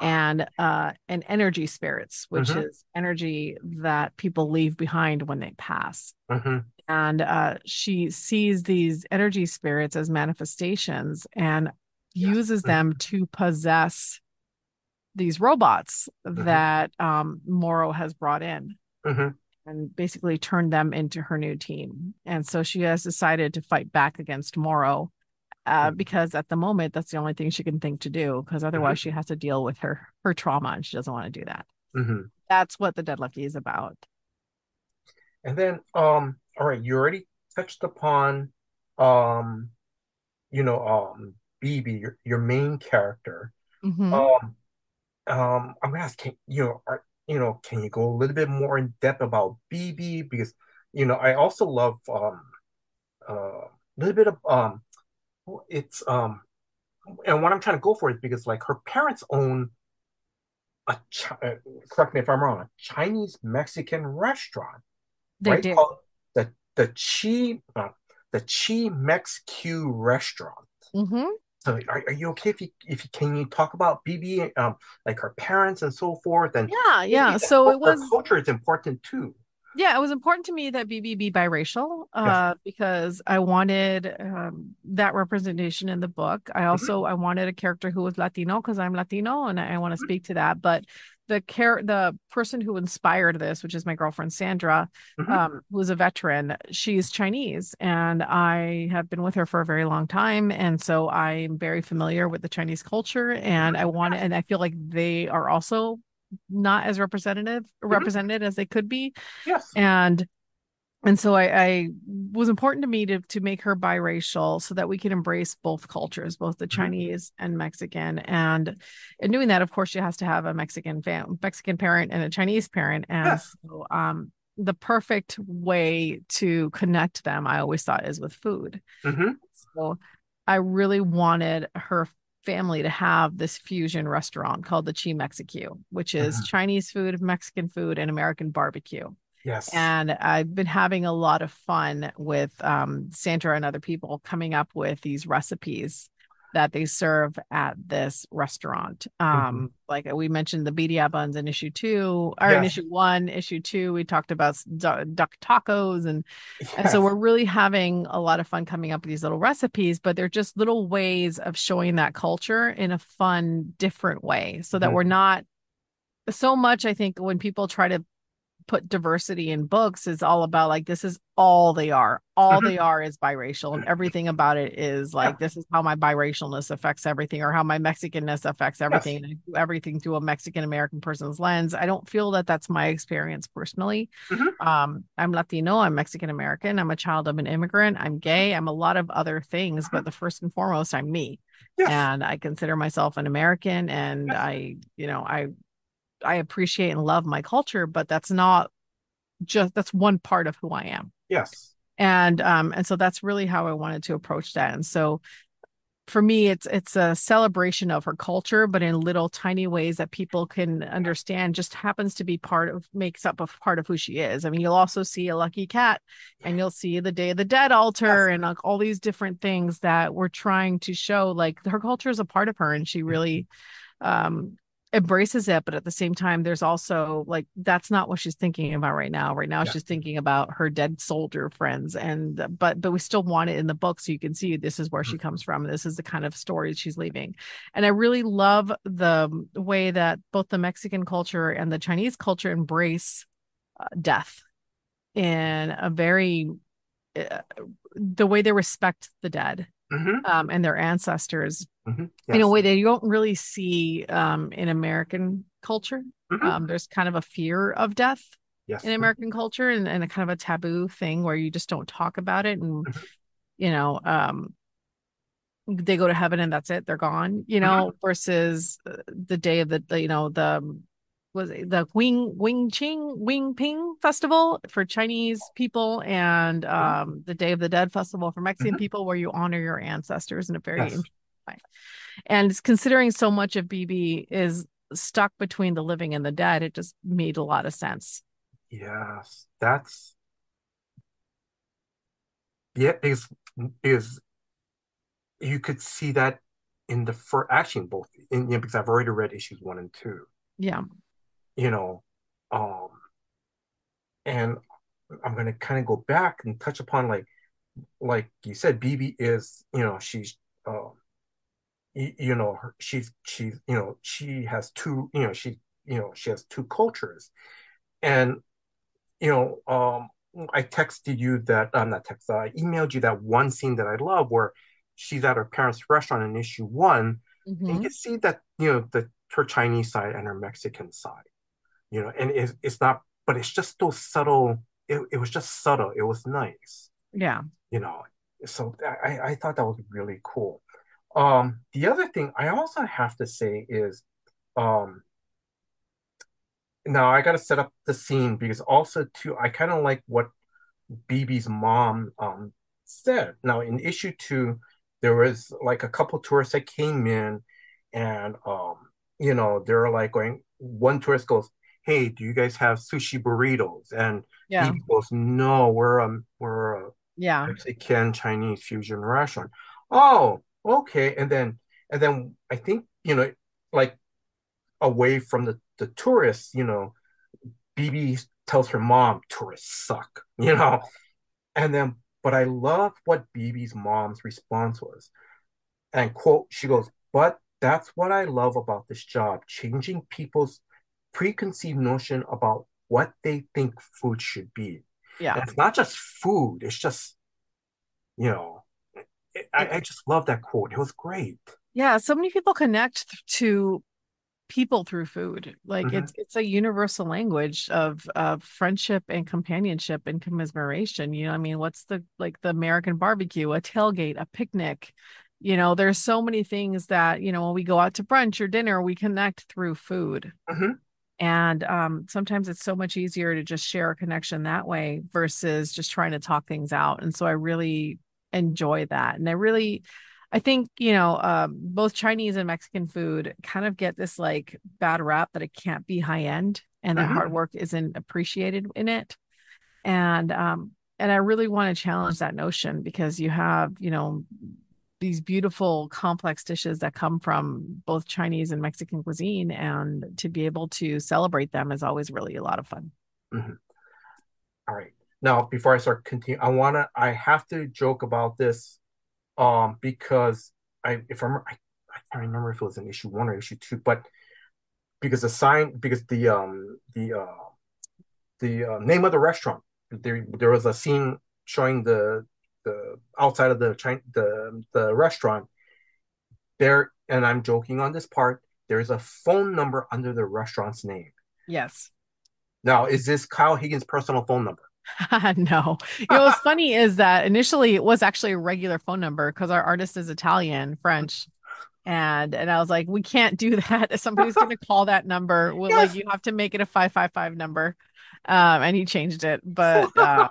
Speaker 3: and uh and energy spirits, which
Speaker 2: Mhm.
Speaker 3: is energy that people leave behind when they pass.
Speaker 2: Mhm.
Speaker 3: And uh she sees these energy spirits as manifestations and uses
Speaker 2: Mhm.
Speaker 3: them to possess these robots
Speaker 2: Mhm.
Speaker 3: that um Morrow has brought in
Speaker 2: Mhm.
Speaker 3: and basically turned them into her new team. And so she has decided to fight back against Morrow uh,
Speaker 2: Mhm.
Speaker 3: because at the moment that's the only thing she can think to do because otherwise she has to deal with her her trauma and she doesn't want to do that.
Speaker 2: Mhm.
Speaker 3: That's what the Dead Lucky is about.
Speaker 2: And then, um, all right, you already touched upon, um, you know, um, BB, your your main character.
Speaker 3: Mhm.
Speaker 2: Um, um, I'm gonna ask, can, you know, are, you know, can you go a little bit more in depth about BB? Because, you know, I also love um, uh, a little bit of um, it's um, and what I'm trying to go for is because like her parents own a Chi- uh, correct me if I'm wrong, a Chinese Mexican restaurant,
Speaker 3: They
Speaker 2: right?
Speaker 3: do.
Speaker 2: Called the the Chi uh, the Chi Mex Q restaurant.
Speaker 3: mm-hmm.
Speaker 2: So are, are you okay if you if you can you talk about BB um like her parents and so forth and
Speaker 3: yeah yeah so it was
Speaker 2: culture is important too
Speaker 3: yeah, it was important to me that BB be biracial uh, because I wanted um, that representation in the book. I mm-hmm. also mm-hmm. I wanted a character who was Latino because I'm Latino and I, I want to mm-hmm. speak to that. But the care the person who inspired this, which is my girlfriend Sandra, mm-hmm. um, who's a veteran, she's Chinese, and I have been with her for a very long time, and so I'm very familiar with the Chinese culture, and I want and I feel like they are also not as representative mm-hmm. represented as they could be.
Speaker 2: Yes.
Speaker 3: And and so I, I, was important to me to to make her biracial so that we can embrace both cultures, both the mm-hmm. Chinese and Mexican. And in doing that, of course, she has to have a Mexican fam- Mexican parent and a Chinese parent. And yes. so um the perfect way to connect them, I always thought, is with food. Mm-hmm. So I really wanted her family to have this fusion restaurant called the Chi Mexique, which is uh-huh. Chinese food, Mexican food, and American barbecue.
Speaker 2: Yes.
Speaker 3: And I've been having a lot of fun with um, Sandra and other people coming up with these recipes that they serve at this restaurant. Mm-hmm. Um, mm-hmm. Like we mentioned the birria buns in issue two, or yes. in issue one, issue two, we talked about duck tacos. And, yes. and so we're really having a lot of fun coming up with these little recipes, but they're just little ways of showing that culture in a fun, different way so that mm-hmm. we're not so much. I think when people try to put diversity in books is all about like this is all they are all mm-hmm. they are is biracial and everything about it is like this is how my biracialness affects everything or how my mexicanness affects everything yes. and I do everything through a mexican american person's lens i don't feel that that's my experience personally mm-hmm. um, i'm latino i'm mexican american i'm a child of an immigrant i'm gay i'm a lot of other things but mm-hmm. the first and foremost i'm me yes. and i consider myself an american and yes. i you know i I appreciate and love my culture, but that's not just that's one part of who I am.
Speaker 2: Yes.
Speaker 3: And um and so that's really how I wanted to approach that. And so for me it's it's a celebration of her culture but in little tiny ways that people can understand just happens to be part of makes up a part of who she is i mean you'll also see a lucky cat and you'll see the day of the dead altar yes. and like all these different things that we're trying to show like her culture is a part of her and she really um embraces it but at the same time there's also like that's not what she's thinking about right now right now yeah. she's thinking about her dead soldier friends and but but we still want it in the book so you can see this is where mm-hmm. she comes from this is the kind of story she's leaving and i really love the way that both the mexican culture and the chinese culture embrace uh, death in a very uh, the way they respect the dead mm-hmm. um, and their ancestors mm-hmm. yes. in a way that you don't really see um, in American culture. Mm-hmm. Um, there's kind of a fear of death yes. in American culture and, and, a kind of a taboo thing where you just don't talk about it. And, mm-hmm. you know, um, they go to heaven and that's it. They're gone, you know, mm-hmm. versus uh, the day of the, you know, the was the Wing Wing Ching Wing Ping Festival for Chinese people and mm-hmm. um, the Day of the Dead Festival for Mexican mm-hmm. people, where you honor your ancestors in a very yes. way. And considering so much of BB is stuck between the living and the dead, it just made a lot of sense.
Speaker 2: Yes, that's yeah, is is you could see that in the first actually both in you know, because I've already read issues one and two.
Speaker 3: Yeah
Speaker 2: you know, um, and I'm gonna kind of go back and touch upon like, like you said, BB is, you know, she's, um, you, you know, her, she's she's, you know, she has two, you know, she, you know, she has two cultures, and, you know, um, I texted you that I'm not texted, I emailed you that one scene that I love where she's at her parents' restaurant in issue one, mm-hmm. and you can see that you know the her Chinese side and her Mexican side you know, and it, it's not, but it's just those subtle. It, it was just subtle. It was nice.
Speaker 3: Yeah.
Speaker 2: You know, so I, I thought that was really cool. Um, the other thing I also have to say is, um, now I got to set up the scene because also too, I kind of like what BB's mom um said. Now in issue two, there was like a couple tourists that came in, and um, you know, they're like going. One tourist goes, hey, do you guys have sushi burritos? And yeah. he goes, no, we're a we're a
Speaker 3: yeah
Speaker 2: Mexican Chinese fusion restaurant. Oh, okay. And then and then I think, you know, like away from the the tourists, you know, BB tells her mom tourists suck, [LAUGHS] you know. And then but I love what BB's mom's response was. And quote, she goes, "But that's what I love about this job, changing people's preconceived notion about what they think food should be.
Speaker 3: Yeah.
Speaker 2: And it's not just food, it's just, you know, I, I just love that quote. It was great.
Speaker 3: Yeah, so many people connect to people through food. Like
Speaker 2: Mhm.
Speaker 3: it's it's a universal language of of friendship and companionship and commiseration. You know, I mean, what's the like the American barbecue, a tailgate, a picnic? You know, there's so many things that, you know, when we go out to brunch or dinner, we connect through food.
Speaker 2: Mhm.
Speaker 3: And um, sometimes it's so much easier to just share a connection that way versus just trying to talk things out. And so I really enjoy that. And I really, I think, you know, um, both Chinese and Mexican food kind of get this like bad rap that it can't be high end and that hard work isn't appreciated in it. And um, and I really want to challenge that notion because you have, you know, these beautiful complex dishes that come from both Chinese and Mexican cuisine, and to be able to celebrate them is always really a lot of fun.
Speaker 2: Mhm. All right. Now, before I start continue, I wanna I have to joke about this um because I if I'm I, I can't remember if it was an issue one or issue two, but because the sign because the um the uh the uh, name of the restaurant there there was a scene showing the the outside of the China, the the restaurant there and I'm joking on this part there's a phone number under the restaurant's name.
Speaker 3: Yes.
Speaker 2: Now, is this Kyle Higgins' personal phone number? [LAUGHS]
Speaker 3: no. You know, what's [LAUGHS] funny is that initially it was actually a regular phone number because our artist is Italian, French. And and I was like, we can't do that. If [LAUGHS] somebody's gonna call that number, well,
Speaker 2: Yes.
Speaker 3: like you have to make it a 555 number. Um, and he changed it. But uh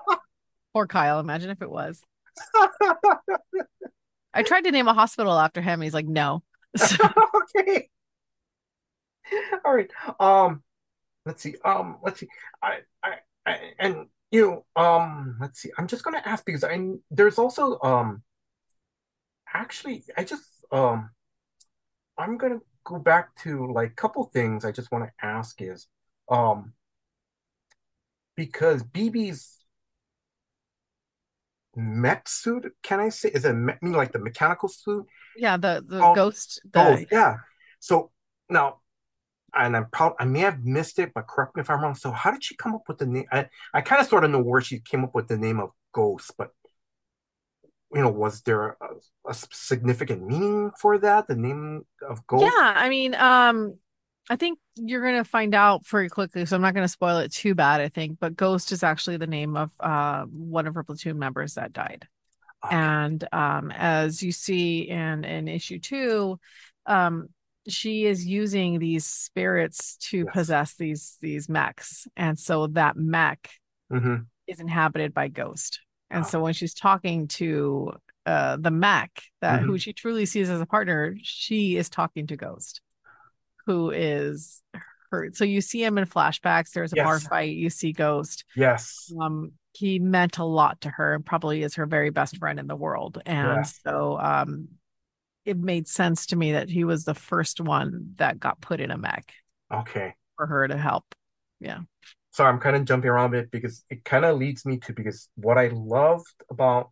Speaker 3: poor Kyle, imagine if it was. [LAUGHS] I tried to name a hospital after him. He's like, no. [LAUGHS]
Speaker 2: Okay. All right. Um, let's see. Um, let's see. I, I, I, and you know, um, let's see. I'm just gonna ask because I there's also um, actually, I just um, I'm gonna go back to like couple things. I just want to ask is um, because BB's mech suit, can I say, is it me- mean like the mechanical suit?
Speaker 3: yeah, the the
Speaker 2: Oh,
Speaker 3: ghost,
Speaker 2: Oh, yeah. So now, and I'm probably I may have missed it, but correct me if I'm wrong. So how did she come up with the name? I, I kind of sort of know where she came up with the name of Ghost, but you know, was there a, a significant meaning for that? The name of Ghost?
Speaker 3: Yeah, I mean, um, I think you're gonna find out pretty quickly, so I'm not gonna spoil it too bad, I think. But Ghost is actually the name of uh one of her platoon members that died.
Speaker 2: Okay.
Speaker 3: And um as you see in in issue two, um she is using these spirits to
Speaker 2: Yes.
Speaker 3: possess these these mechs. And so that mech
Speaker 2: Mhm.
Speaker 3: is inhabited by Ghost. And
Speaker 2: Oh.
Speaker 3: so when she's talking to uh the mech that
Speaker 2: Mm-hmm.
Speaker 3: who she truly sees as a partner, she is talking to Ghost, who is hurt. So you see him in flashbacks. There's a bar fight. You see Ghost.
Speaker 2: Yes.
Speaker 3: Um, he meant a lot to her and probably is her very best friend in the world. And
Speaker 2: Yeah.
Speaker 3: so um it made sense to me that he was the first one that got put in a mech
Speaker 2: Okay.
Speaker 3: for her to help. Yeah.
Speaker 2: So I'm kind of jumping around a bit because it kind of leads me to because what I loved about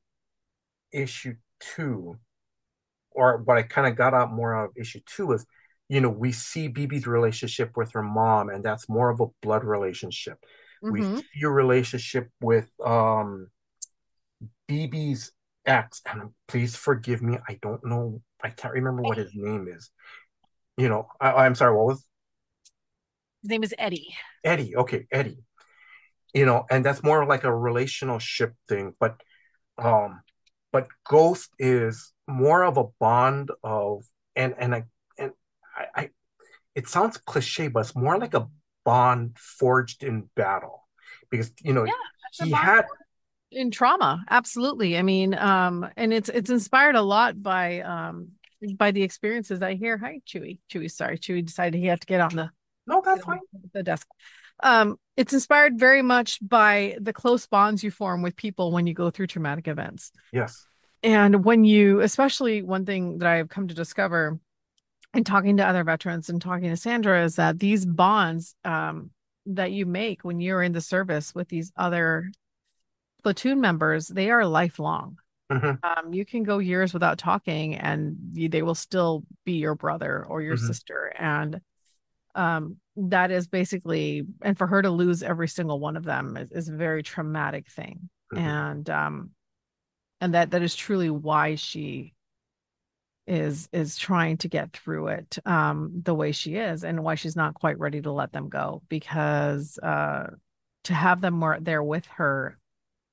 Speaker 2: issue two, or what I kind of got out more out of issue two was, you know, we see BB's relationship with her mom, and that's more of a blood relationship. We
Speaker 3: Mhm.
Speaker 2: see a relationship with um BB's ex, and please forgive me, I don't know, I can't remember what his name is. You know, I, I'm sorry, what was
Speaker 3: His name is Eddie.
Speaker 2: Eddie? Okay, Eddie. You know, and that's more like a relational ship thing, but um, but Ghost is more of a bond of and and I and I, I it sounds cliche, but it's more like a bond forged in battle because you know
Speaker 3: Yeah,
Speaker 2: he had
Speaker 3: in trauma absolutely i mean um and it's it's inspired a lot by um by the experiences i hear hi chewy chewy sorry chewy decided he had to get on the
Speaker 2: no, that's fine.
Speaker 3: the desk um it's inspired very much by the close bonds you form with people when you go through traumatic events
Speaker 2: Yes.
Speaker 3: and when you, especially one thing that I've come to discover in talking to other veterans and talking to Sandra is that these bonds um, that you make when you're in the service with these other platoon members, they are lifelong.
Speaker 2: Mhm.
Speaker 3: Um, you can go years without talking and you, they will still be your brother or your
Speaker 2: Mhm.
Speaker 3: sister. And um, that is basically, and for her to lose every single one of them is, is a very traumatic thing.
Speaker 2: Mhm.
Speaker 3: And um, and that that is truly why she is is trying to get through it um the way she is and why she's not quite ready to let them go because uh to have them more there with her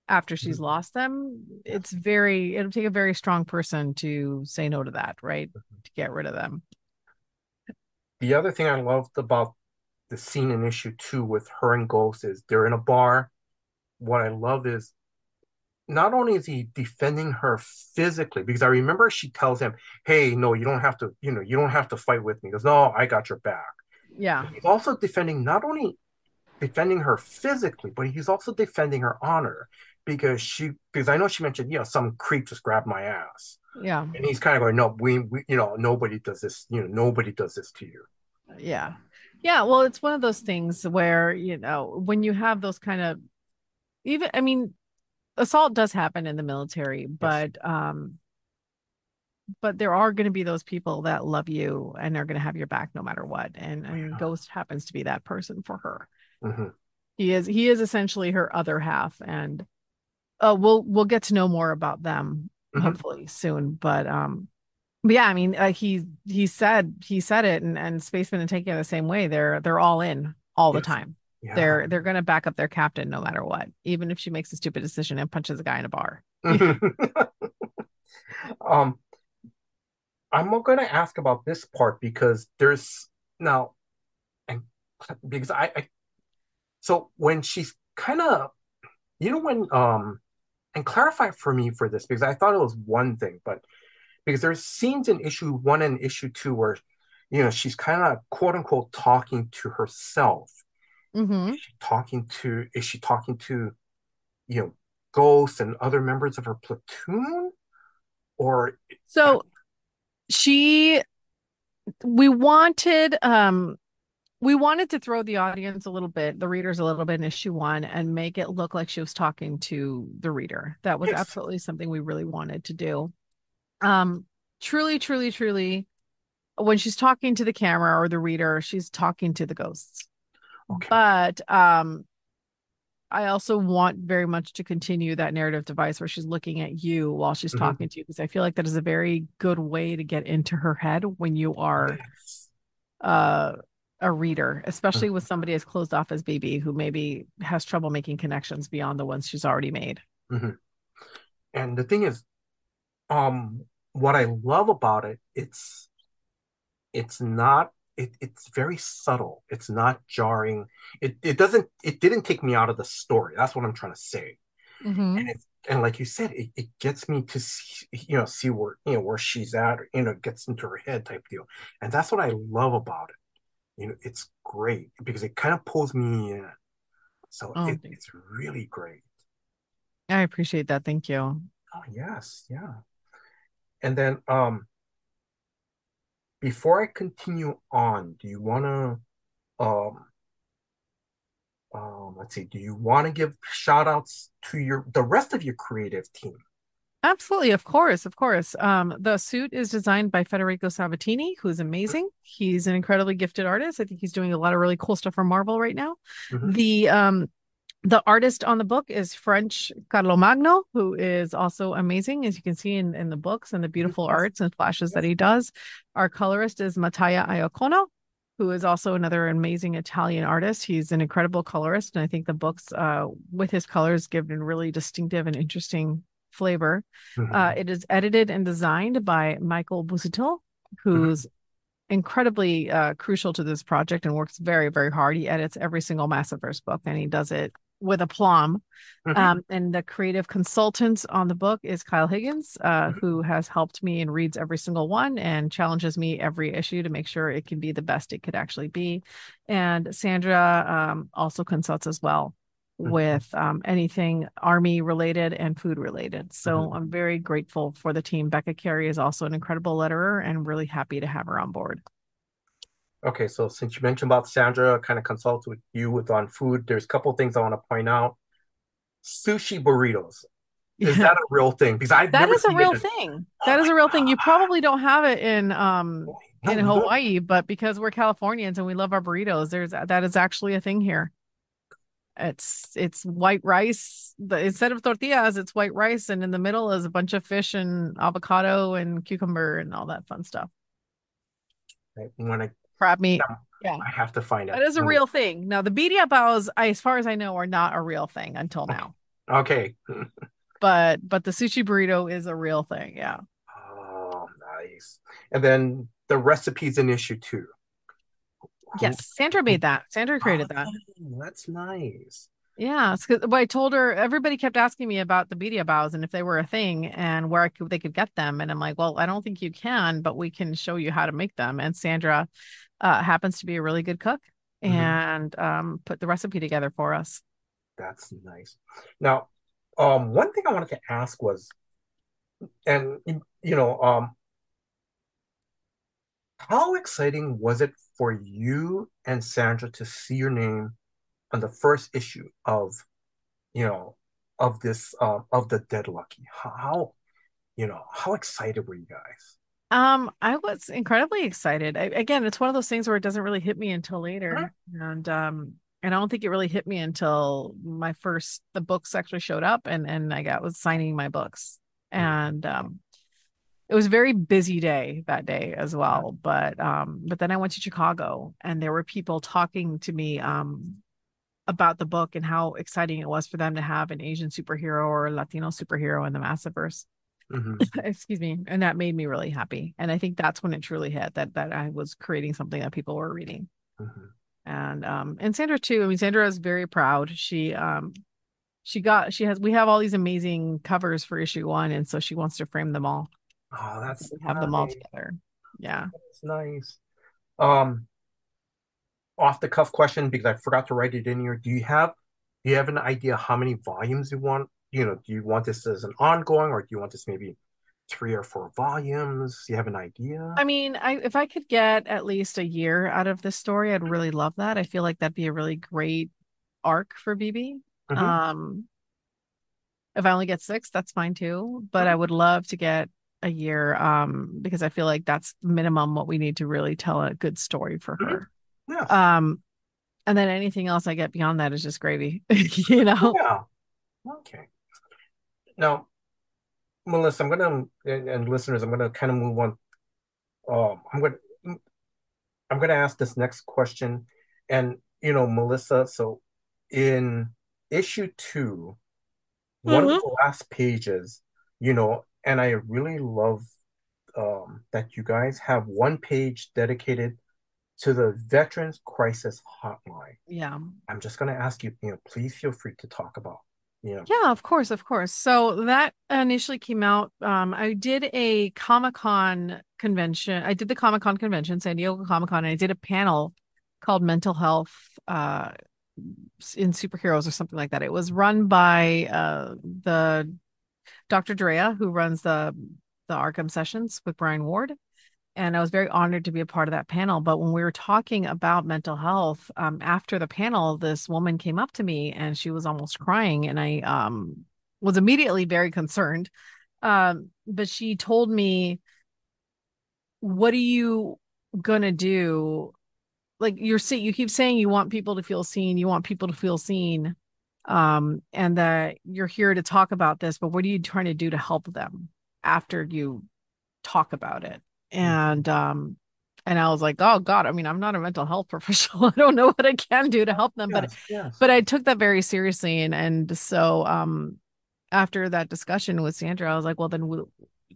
Speaker 3: after she's
Speaker 2: Mhm.
Speaker 3: lost them it's very it'll take a very strong person to say no to that right to get rid of them
Speaker 2: The other thing I loved about the scene in issue two with her and Ghost is they're in a bar. What I love is not only is he defending her physically, because I remember she tells him, Hey, no, you don't have to, you know, you don't have to fight with me. He goes, No, I got your back.
Speaker 3: yeah
Speaker 2: He's also defending not only defending her physically, but he's also defending her honor because she because I know she mentioned, you know, some creep just grabbed my ass.
Speaker 3: yeah
Speaker 2: And he's kind of going, No, we, we you know, nobody does this, you know, nobody does this to you.
Speaker 3: yeah yeah well it's one of those things where you know when you have those kind of even i mean assault does happen in the military but um but there are going to be those people that love you and are going to have your back no matter what and and
Speaker 2: Yeah.
Speaker 3: ghost happens to be that person for her
Speaker 2: Mhm.
Speaker 3: he is he is essentially her other half and uh we'll we'll get to know more about them
Speaker 2: Mhm.
Speaker 3: hopefully soon but um but yeah i mean uh, he he said he said it and and spaceman and taking it the same way they're they're all in all the time
Speaker 2: Yeah.
Speaker 3: they're they're going to back up their captain no matter what even if she makes a stupid decision and punches a guy in a bar [LAUGHS] [LAUGHS]
Speaker 2: um, I'm going to ask about this part because there's now, and because I, I so when she's kind of, you know, when um, and clarify for me for this because I thought it was one thing, but because there's scenes in issue one and issue two where, you know, she's kind of quote unquote talking to herself.
Speaker 3: Hmm
Speaker 2: Is she talking to? Is she talking to, you know, ghosts and other members of her platoon, or
Speaker 3: So she we wanted um we wanted to throw the audience a little bit, the readers a little bit in issue one and make it look like she was talking to the reader. That was
Speaker 2: Yes.
Speaker 3: absolutely something we really wanted to do. Um truly, truly, truly, when she's talking to the camera or the reader, she's talking to the ghosts.
Speaker 2: Okay.
Speaker 3: But um I also want very much to continue that narrative device where she's looking at you while she's
Speaker 2: Mhm.
Speaker 3: talking to you because I feel like that is a very good way to get into her head when you are
Speaker 2: Yes.
Speaker 3: uh a reader, especially with somebody as closed off as BB who maybe has trouble making connections beyond the ones she's already made.
Speaker 2: And the thing is, um, what I love about it, it's it's not it, it's very subtle. It's not jarring. It it doesn't it didn't take me out of the story. That's what I'm trying to say.
Speaker 3: Mhm.
Speaker 2: And it's and like you said, it, it gets me to see, you know see where you know where she's at, or, you know, gets into her head type deal. And that's what I love about it. You know, it's great because it kind of pulls me in. So
Speaker 3: Oh,
Speaker 2: it, it's really great.
Speaker 3: I appreciate that. Thank you.
Speaker 2: Oh, yes, yeah. And then um before I continue on, do you wanna um um let's see, do you wanna give shout outs to your the rest of your creative team?
Speaker 3: Absolutely, of course, of course. Um, the suit is designed by Federico Sabbatini, who's amazing. He's an incredibly gifted artist. I think he's doing a lot of really cool stuff for Marvel right now.
Speaker 2: Mhm.
Speaker 3: The um the artist on the book is French Carlomagno, who is also amazing, as you can see in, in the books and the beautiful arts and flashes that he does. Our colorist is Mattia Iacono, who is also another amazing Italian artist. He's an incredible colorist, and I think the books uh, with his colors give a really distinctive and interesting flavor.
Speaker 2: Mhm.
Speaker 3: Uh, it is edited and designed by Michael Busuttil, who's incredibly uh, crucial to this project and works very, very hard. He edits every single Massiverse book, and he does it with aplomb.
Speaker 2: Mhm.
Speaker 3: Um, and the creative consultant on the book is Kyle Higgins, uh,
Speaker 2: Mhm.
Speaker 3: who has helped me and reads every single one and challenges me every issue to make sure it can be the best it could actually be. And Sandra um, also consults as well.
Speaker 2: Mhm.
Speaker 3: with um, anything army related and food related. So
Speaker 2: Mhm.
Speaker 3: I'm very grateful for the team. Becca Carey is also an incredible letterer and really happy to have her on board.
Speaker 2: Okay, so since you mentioned about Sandra, kind of consult with you with on food. There's a couple things I want to point out. Sushi burritos. Is that a real thing? Because I've
Speaker 3: that is a real thing.
Speaker 2: Oh
Speaker 3: That is a real thing. You probably don't have it in um
Speaker 2: No,
Speaker 3: in. Hawaii, but because we're Californians and we love our burritos, there's that is actually a thing here. It's it's white rice. The, instead of tortillas, it's white rice, and in the middle is a bunch of fish and avocado and cucumber and all that fun stuff.
Speaker 2: Right, When I,
Speaker 3: Crab meat. Yeah.
Speaker 2: I have to find
Speaker 3: out.
Speaker 2: it.
Speaker 3: is a real thing. Now the birria bao, I, as far as I know, are not a real thing until now.
Speaker 2: Okay. [LAUGHS]
Speaker 3: But but the sushi burrito is a real thing. Yeah.
Speaker 2: Oh, nice. And then the recipes in issue two. Who-
Speaker 3: Yes, Sandra made that. Sandra created that.
Speaker 2: Oh, that's nice.
Speaker 3: Yeah, because I told her everybody kept asking me about the birria bao and if they were a thing and where I could, they could get them. And I'm like, well, I don't think you can, but we can show you how to make them. And Sandra uh, happens to be a really good cook
Speaker 2: Mhm.
Speaker 3: and um, put the recipe together for us.
Speaker 2: That's nice. Now, um, one thing I wanted to ask was, and you know, um, how exciting was it for you and Sandra to see your name on the first issue of, you know, of this uh, of the Dead Lucky? How, how, you know, how excited were you guys?
Speaker 3: Um, I was incredibly excited. I, again, it's one of those things where it doesn't really hit me until later, and um, and I don't think it really hit me until my first the books actually showed up, and and I got was signing my books, and um, it was a very busy day that day as well. But um, but then I went to Chicago, and there were people talking to me um about the book and how exciting it was for them to have an Asian superhero or Latino superhero in the Massiverse
Speaker 2: Mhm. [LAUGHS]
Speaker 3: excuse me and that made me really happy and i think that's when it truly hit that that i was creating something that people were reading
Speaker 2: Mhm.
Speaker 3: and um and sandra too i mean sandra is very proud she um she got she has we have all these amazing covers for issue one and so she wants to frame them all
Speaker 2: Oh, that's
Speaker 3: have them all together yeah
Speaker 2: it's nice. Um, off the cuff question because I forgot to write it in here. Do you have do you have an idea how many volumes you want? You know, do you want this as an ongoing or do you want this maybe three or four volumes? Do you have an idea?
Speaker 3: i mean i if i could get at least a year out of this story i'd really love that i feel like that'd be a really great arc for bb
Speaker 2: Mhm.
Speaker 3: Um, if I only get six, that's fine too. But I would love to get a year, um, because I feel like that's minimum what we need to really tell a good story for
Speaker 2: Mhm.
Speaker 3: her.
Speaker 2: Yes.
Speaker 3: Um, and then anything else I get beyond that is just gravy, [LAUGHS] you know?
Speaker 2: Yeah. Okay. Now, Melissa, I'm gonna and, and listeners, I'm gonna kind of move on. Um, I'm gonna I'm gonna ask this next question, and you know, Melissa. So, in issue two, one of
Speaker 3: Mhm.
Speaker 2: the last pages, you know, and I really love um, that you guys have one page dedicated to the Veterans Crisis Hotline.
Speaker 3: Yeah.
Speaker 2: I'm just gonna ask you, you know, please feel free to talk about, know,
Speaker 3: Yeah, of course, of course. So that initially came out. Um, I did a Comic Con convention. I did the Comic Con convention, San Diego Comic Con, and I did a panel called Mental Health uh, in Superheroes or something like that. It was run by uh, the Dr. Drea, who runs the the Arkham sessions with Brian Ward. And I was very honored to be a part of that panel. But when we were talking about mental health, um, after the panel, this woman came up to me and she was almost crying. And I um, was immediately very concerned. Um, but she told me, What are you gonna do? Like you're saying, you keep saying you want people to feel seen, you want people to feel seen. Um, and that you're here to talk about this, but what are you trying to do to help them after you talk about it? And um, and I was like, oh God, I mean, I'm not a mental health [LAUGHS] professional. I don't know what I can do to help them, but
Speaker 2: yes, yes.
Speaker 3: but I took that very seriously, and and so um, after that discussion with Sandra, I was like, well, then we,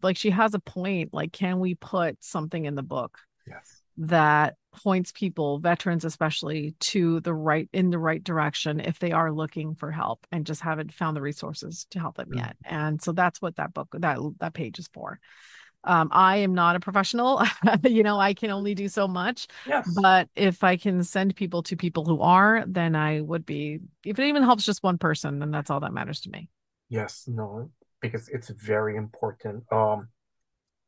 Speaker 3: like she has a point. Like, can we put something in the book
Speaker 2: yes.
Speaker 3: that points people, veterans especially, to the right in the right direction if they are looking for help and just haven't found the resources to help them
Speaker 2: Mhm.
Speaker 3: yet. And so that's what that book that that page is for. Um, I am not a professional. [LAUGHS] you know, I can only do so much.
Speaker 2: Yes.
Speaker 3: But if I can send people to people who are, then I would be, if it even helps just one person, then that's all that matters to me.
Speaker 2: Yes, no, because it's very important. Um,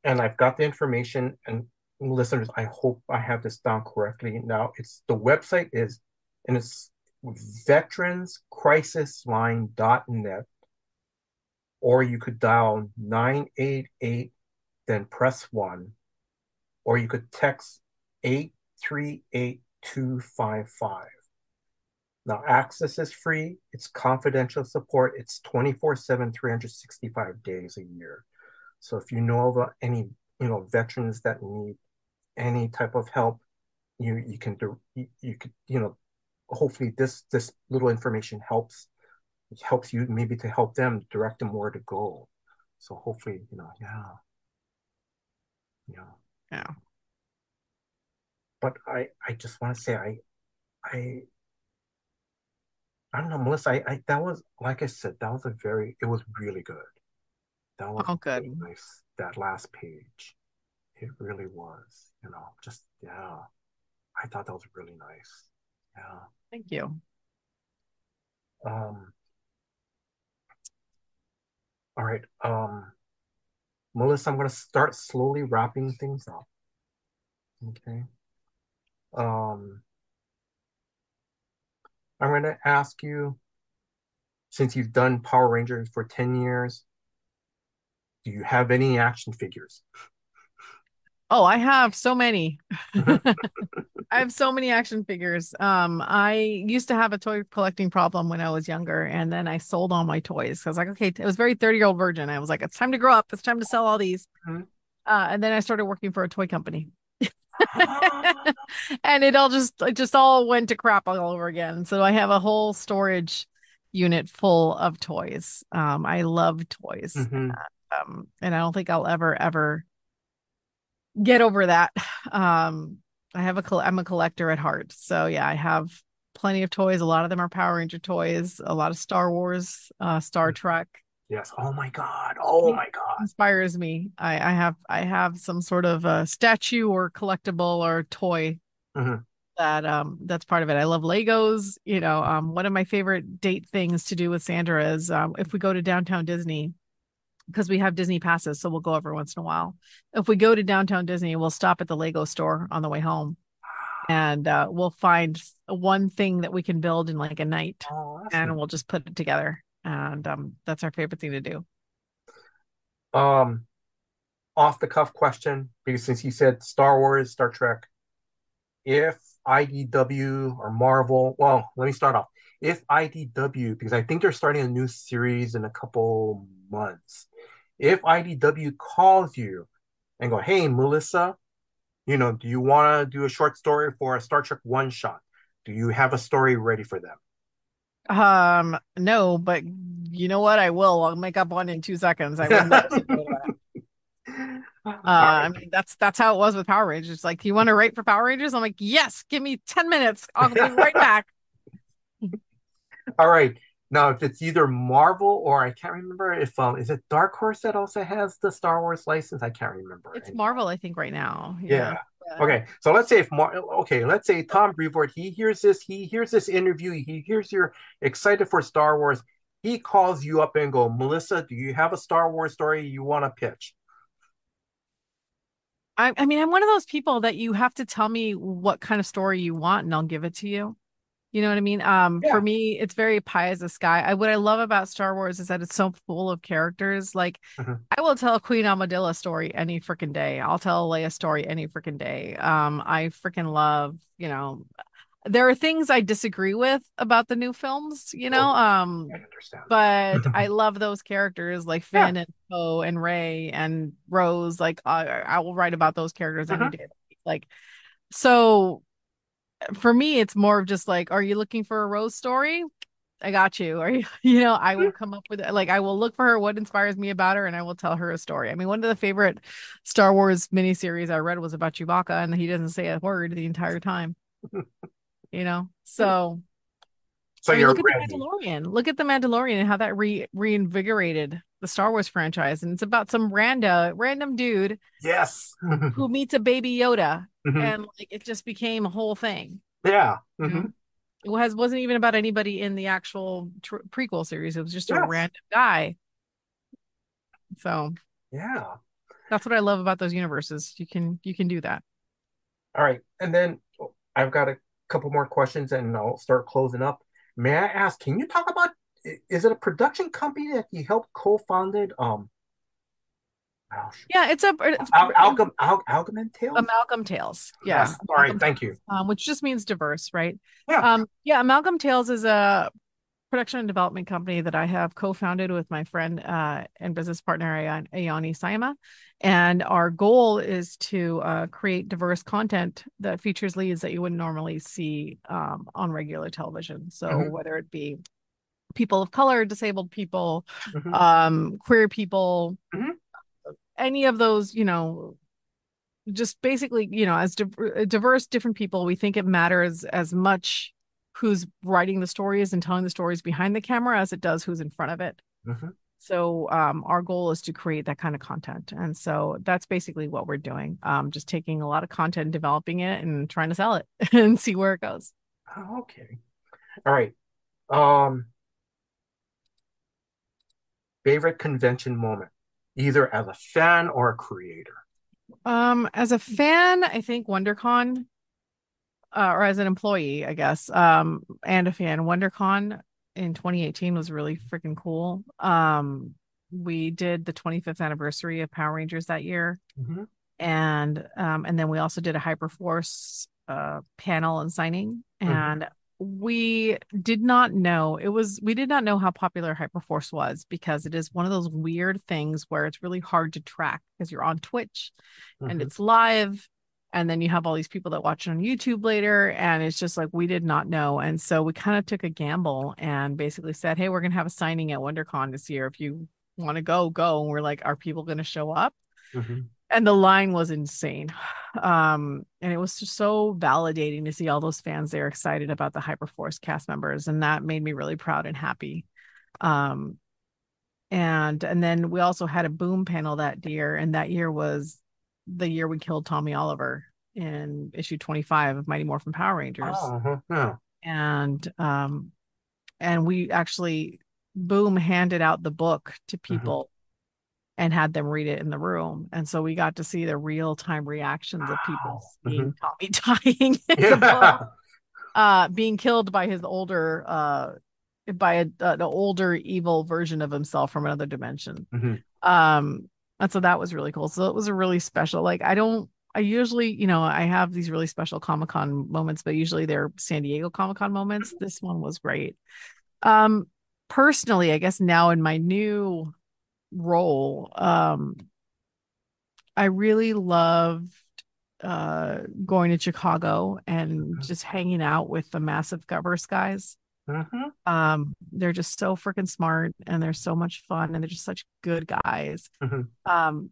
Speaker 2: and I've got the information and listeners, I hope I have this down correctly. Now it's the website is and it's veteranscrisisline.net or you could dial 988 then press 1 or you could text 838255 now access is free. It's confidential support. It's 24/7 365 days a year. So if you know of any you know veterans that need any type of help you you can do you, you could you know hopefully this this little information helps helps you maybe to help them direct them where to go. So hopefully you know yeah yeah
Speaker 3: Yeah.
Speaker 2: but i i just want to say i i i don't know melissa I, I that was like i said that was a very it was really good that was
Speaker 3: Oh, good.
Speaker 2: really nice that last page it really was you know just yeah i thought that was really nice yeah
Speaker 3: Thank you.
Speaker 2: um all right um melissa i'm going to start slowly wrapping things up. Okay. Um i'm going to ask you since you've done power rangers for 10 years do you have any action figures
Speaker 3: Oh, I have so many. [LAUGHS] [LAUGHS] I have so many action figures. Um, I used to have a toy collecting problem when I was younger, and then I sold all my toys. Because I was like, okay, it was very 30 year old virgin. I was like, it's time to grow up. It's time to sell all these.
Speaker 2: Mhm.
Speaker 3: Uh, and then I started working for a toy company. [LAUGHS] and it all just it just all went to crap all over again. So I have a whole storage unit full of toys. Um, I love toys.
Speaker 2: Mhm.
Speaker 3: Um, and I don't think I'll ever ever get over that. Um, I have a I'm a collector at heart. So yeah, I have plenty of toys. A lot of them are Power Ranger toys, a lot of Star Wars, uh, Star Trek
Speaker 2: yes oh my god oh my god
Speaker 3: inspires me. I, I have I have some sort of a statue or collectible or toy
Speaker 2: Mhm.
Speaker 3: that um that's part of it. I love Legos. You know, um one of my favorite date things to do with Sandra is um if we go to downtown Disney because we have Disney passes, so we'll go every once in a while. If we go to downtown Disney, we'll stop at the Lego store on the way home [SIGHS] and uh we'll find one thing that we can build in like a night
Speaker 2: oh
Speaker 3: and
Speaker 2: nice.
Speaker 3: we'll just put it together. And um that's our favorite thing to do.
Speaker 2: um off the cuff question because since you said Star Wars, Star Trek, if IDW or Marvel, well, let me start off. If IDW, because I think they're starting a new series in a couple months, if IDW calls you and go, hey, Melissa, you know, do you want to do a short story for a Star Trek one shot? Do you have a story ready for them?
Speaker 3: Um, no, but you know what? I will. I'll make up one in two seconds. I wouldn't have to. [LAUGHS] Uh, I mean, that's that's how it was with Power Rangers. Like, do you want to write for Power Rangers? I'm like, yes, give me 10 minutes. I'll be right back. [LAUGHS]
Speaker 2: All right. Now, if it's either Marvel or I can't remember if um is it Dark Horse that also has the Star Wars license? I can't remember.
Speaker 3: It's. Marvel, I think, right now.
Speaker 2: Yeah.
Speaker 3: Yeah.
Speaker 2: Okay. So let's say if Mar okay, let's say Tom Brevoort, he hears this, he hears this interview, he hears you're excited for Star Wars. He calls you up and go, Melissa, do you have a Star Wars story you want to pitch?
Speaker 3: I, I mean, I'm one of those people that you have to tell me what kind of story you want and I'll give it to you. You know what I mean? Um,
Speaker 2: Yeah.
Speaker 3: for me, it's very pie as a sky. I what I love about Star Wars is that it's so full of characters. Like,
Speaker 2: Mhm.
Speaker 3: I will tell Queen Amidala story any freaking day. I'll tell Leia story any freaking day. Um, I freaking love, you know, there are things I disagree with about the new films, you know.
Speaker 2: Oh,
Speaker 3: Um,
Speaker 2: I understand.
Speaker 3: but [LAUGHS] I love those characters like
Speaker 2: Yeah.
Speaker 3: Finn and Poe and Rey and Rose. Like I, I will write about those characters any
Speaker 2: Mhm.
Speaker 3: day. the. Like so, for me, it's more of just like, are you looking for a Rose story? I got you. Are [LAUGHS] you? You know, I will come up with it. Like I will look for her, what inspires me about her, and I will tell her a story. I mean, one of the favorite Star Wars miniseries I read was about Chewbacca, and he doesn't say a word the entire time. [LAUGHS] You know, so
Speaker 2: So
Speaker 3: I mean,
Speaker 2: you're
Speaker 3: look at
Speaker 2: ready.
Speaker 3: the Mandalorian. Look at the Mandalorian and how that re reinvigorated the Star Wars franchise. And it's about some random random dude
Speaker 2: Yes. [LAUGHS]
Speaker 3: who meets a baby Yoda,
Speaker 2: Mhm.
Speaker 3: and like it just became a whole thing.
Speaker 2: Yeah. Mhm.
Speaker 3: It was wasn't even about anybody in the actual tr- prequel series. It was just a random guy. So
Speaker 2: Yeah.
Speaker 3: that's what I love about those universes. You can you can do that.
Speaker 2: All right. And then I've got a couple more questions and I'll start closing up. May I ask, can you talk about is it a production company that you helped co-founded? Um,
Speaker 3: Yeah, it's a it's
Speaker 2: Al- Alchem Al Alchemist Tales?
Speaker 3: Amalgam Tales. Yeah.
Speaker 2: Yes. All right. Thank you.
Speaker 3: um, which just means diverse, right?
Speaker 2: Yeah.
Speaker 3: Um, yeah, Amalgam Tales is a production and development company that I have co-founded with my friend uh, and business partner Ayan- Ayani Saima, and our goal is to uh, create diverse content that features leads that you wouldn't normally see um, on regular television. So
Speaker 2: Mhm.
Speaker 3: whether it be people of color, disabled people,
Speaker 2: Mhm.
Speaker 3: um, queer people,
Speaker 2: Mhm.
Speaker 3: any of those, you know, just basically, you know, as div- diverse, different people, we think it matters as much who's writing the stories and telling the stories behind the camera as it does who's in front of it.
Speaker 2: Mhm.
Speaker 3: So um, our goal is to create that kind of content, and so that's basically what we're doing. Um, just taking a lot of content, developing it, and trying to sell it [LAUGHS] and see where it goes.
Speaker 2: Oh, okay. All right. Um, favorite convention moment, either as a fan or a creator.
Speaker 3: Um, as a fan, I think WonderCon, uh, or as an employee, I guess, um, and a fan, WonderCon in 2018 was really freaking cool. Um, we did the 25th anniversary of Power Rangers that year,
Speaker 2: Mhm.
Speaker 3: and um, and then we also did a Hyperforce uh panel and signing,
Speaker 2: Mhm.
Speaker 3: and we did not know it was we did not know how popular Hyperforce was because it is one of those weird things where it's really hard to track because you're on Twitch and
Speaker 2: Mhm.
Speaker 3: it's live and then you have all these people that watch it on YouTube later and it's just like we did not know. And so we kind of took a gamble and basically said hey we're going to have a signing at WonderCon this year. If you want to go go. And we're like are people going to show up?
Speaker 2: Mhm.
Speaker 3: and the line was insane. [SIGHS] Um and it was just so validating to see all those fans they were excited about the hyperforce cast members and that made me really proud and happy. Um and and then we also had a boom panel that year and that year was the year we killed tommy oliver in issue 25 of mighty morphin power rangers
Speaker 2: Oh, uh-huh. yeah.
Speaker 3: and um and we actually boom handed out the book to
Speaker 2: Mm-hmm.
Speaker 3: people and had them read it in the room and so we got to see the real-time reactions of people seeing tommy [LAUGHS] dying in the
Speaker 2: Yeah.
Speaker 3: book uh being killed by his older uh by a, an older evil version of himself from another dimension
Speaker 2: Mhm.
Speaker 3: um and so that was really cool. So it was a really special like i don't i usually you know i have these really special comic-con moments but usually they're san diego comic-con moments. This one was great. Um personally i guess now in my new role um i really loved uh going to chicago and
Speaker 2: Mhm.
Speaker 3: just hanging out with the massive govers guys
Speaker 2: Mhm.
Speaker 3: um they're just so freaking smart and they're so much fun and they're just such good guys
Speaker 2: Mhm.
Speaker 3: um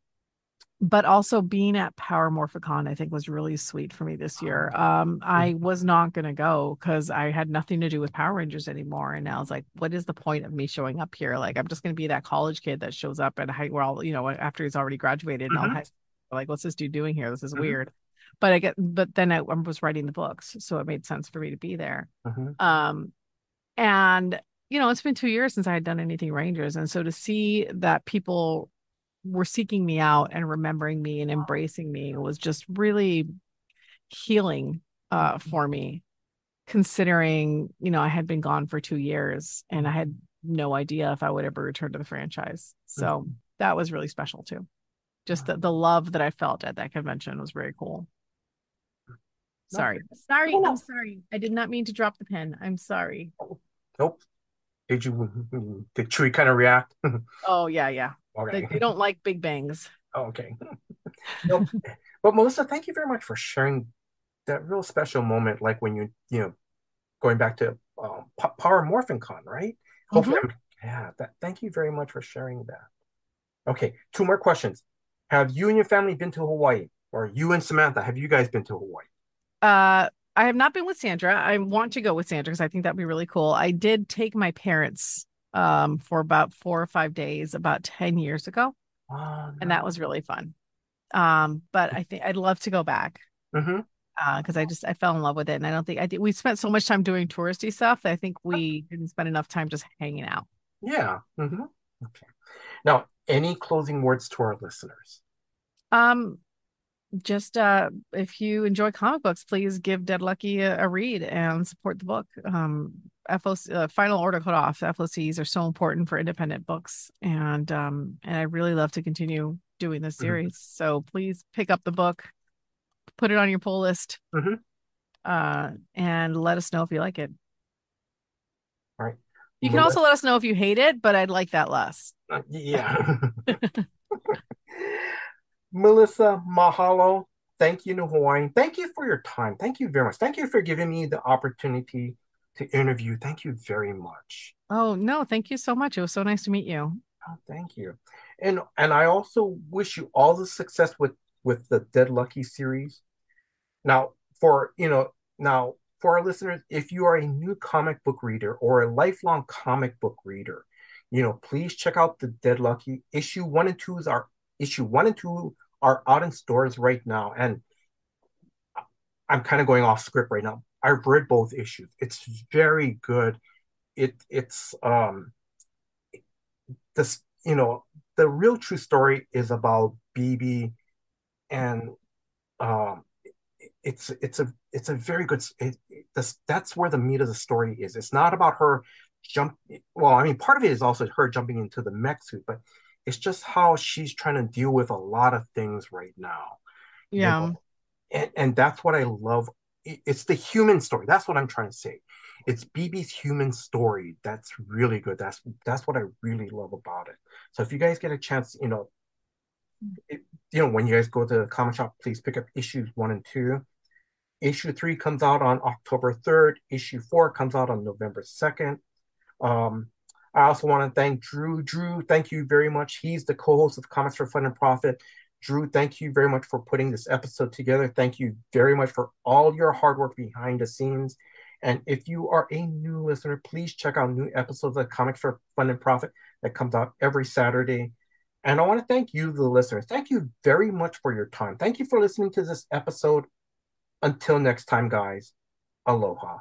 Speaker 3: but also being at power morphicon i think was really sweet for me this year um i was not going to go because i had nothing to do with power rangers anymore and i was like what is the point of me showing up here like i'm just going to be that college kid that shows up at high well you know after he's already graduated and all
Speaker 2: Mhm.
Speaker 3: high like what's this dude doing here this is
Speaker 2: Mhm.
Speaker 3: weird but i get but then I, I was writing the books so it made sense for me to be there
Speaker 2: Mhm.
Speaker 3: um, and you know, it's been two years since I had done anything Rangers, and so to see that people were seeking me out and remembering me and embracing me was just really healing uh, for me. Considering, you know, I had been gone for two years and I had no idea if I would ever return to the franchise. So
Speaker 2: Mhm.
Speaker 3: that was really special too. Just the, the love that I felt at that convention was very cool. Sorry. Sorry.
Speaker 2: No, no.
Speaker 3: I'm sorry. I did not mean to drop the pen. I'm sorry.
Speaker 2: Nope. Did you [LAUGHS] did Chewie kind of react? [LAUGHS]
Speaker 3: Oh yeah, yeah.
Speaker 2: Okay.
Speaker 3: They, they don't like big bangs.
Speaker 2: Oh, okay. [LAUGHS] Nope. But Melissa, thank you very much for sharing that real special moment, like when you, you know, going back to um, Power Morphicon, right? Hopefully, I'm- yeah. That. Thank you very much for sharing that. Okay, two more questions. Have you and your family been to Hawaii, or you and Samantha? Have you guys been to Hawaii?
Speaker 3: Uh, I have not been with Sandra. I want to go with Sandra because I think that'd be really cool. I did take my parents um for about four or five days about 10 years ago.
Speaker 2: Oh,
Speaker 3: And that was really fun. Um, but I think I'd love to go back.
Speaker 2: hmm
Speaker 3: Uh, because I just I fell in love with it. And I don't think I did we spent so much time doing touristy stuff that I think we didn't spend enough time just hanging out.
Speaker 2: Yeah. hmm Okay. Now, any closing words to our listeners?
Speaker 3: Um, just uh if you enjoy comic books, please give Dead Lucky a, a read and support the book. Um FOC uh, final order cut off. FOCs are so important for independent books and um and I really love to continue doing this
Speaker 2: Mhm.
Speaker 3: series. So please pick up the book, put it on your pull list.
Speaker 2: Mhm.
Speaker 3: Uh and let us know if you like it.
Speaker 2: All right.
Speaker 3: You can also let us know if you hate it, but I'd like that less.
Speaker 2: Uh, yeah. [LAUGHS] [LAUGHS] Melissa, mahalo. Thank you, New Hawaiian. Thank you for your time. Thank you very much. Thank you for giving me the opportunity to interview. Thank you very much.
Speaker 3: Oh, no, thank you so much. It was so nice to meet you.
Speaker 2: Oh, thank you. And and I also wish you all the success with with the Dead Lucky series. Now, for you know, now for our listeners, if you are a new comic book reader or a lifelong comic book reader, you know, please check out the Dead Lucky issue one and two is our issue one and two are out in stores right now. And I'm kind of going off script right now. I've read both issues. It's very good. It it's um this you know the real true story is about BB and um it's it's a it's a very good it, it, this, that's where the meat of the story is it's not about her jump well i mean part of it is also her jumping into the mech suit but it's just how she's trying to deal with a lot of things right now you
Speaker 3: Yeah.
Speaker 2: know? and and that's what i love. It's the human story. That's what i'm trying to say. It's bb's human story that's really good. That's that's what i really love about it. So if you guys get a chance you know it, you know when you guys go to the comic shop please pick up issues one and two. Issue three comes out on october 3rd issue four comes out on november 2nd um i also want to thank drew drew thank you very much he's the co-host of comics for fun and profit drew thank you very much for putting this episode together thank you very much for all your hard work behind the scenes and if you are a new listener please check out new episodes of comics for fun and profit that comes out every saturday and I want to thank you, the listeners. Thank you very much for your time. Thank you for listening to this episode. Until next time, guys, aloha.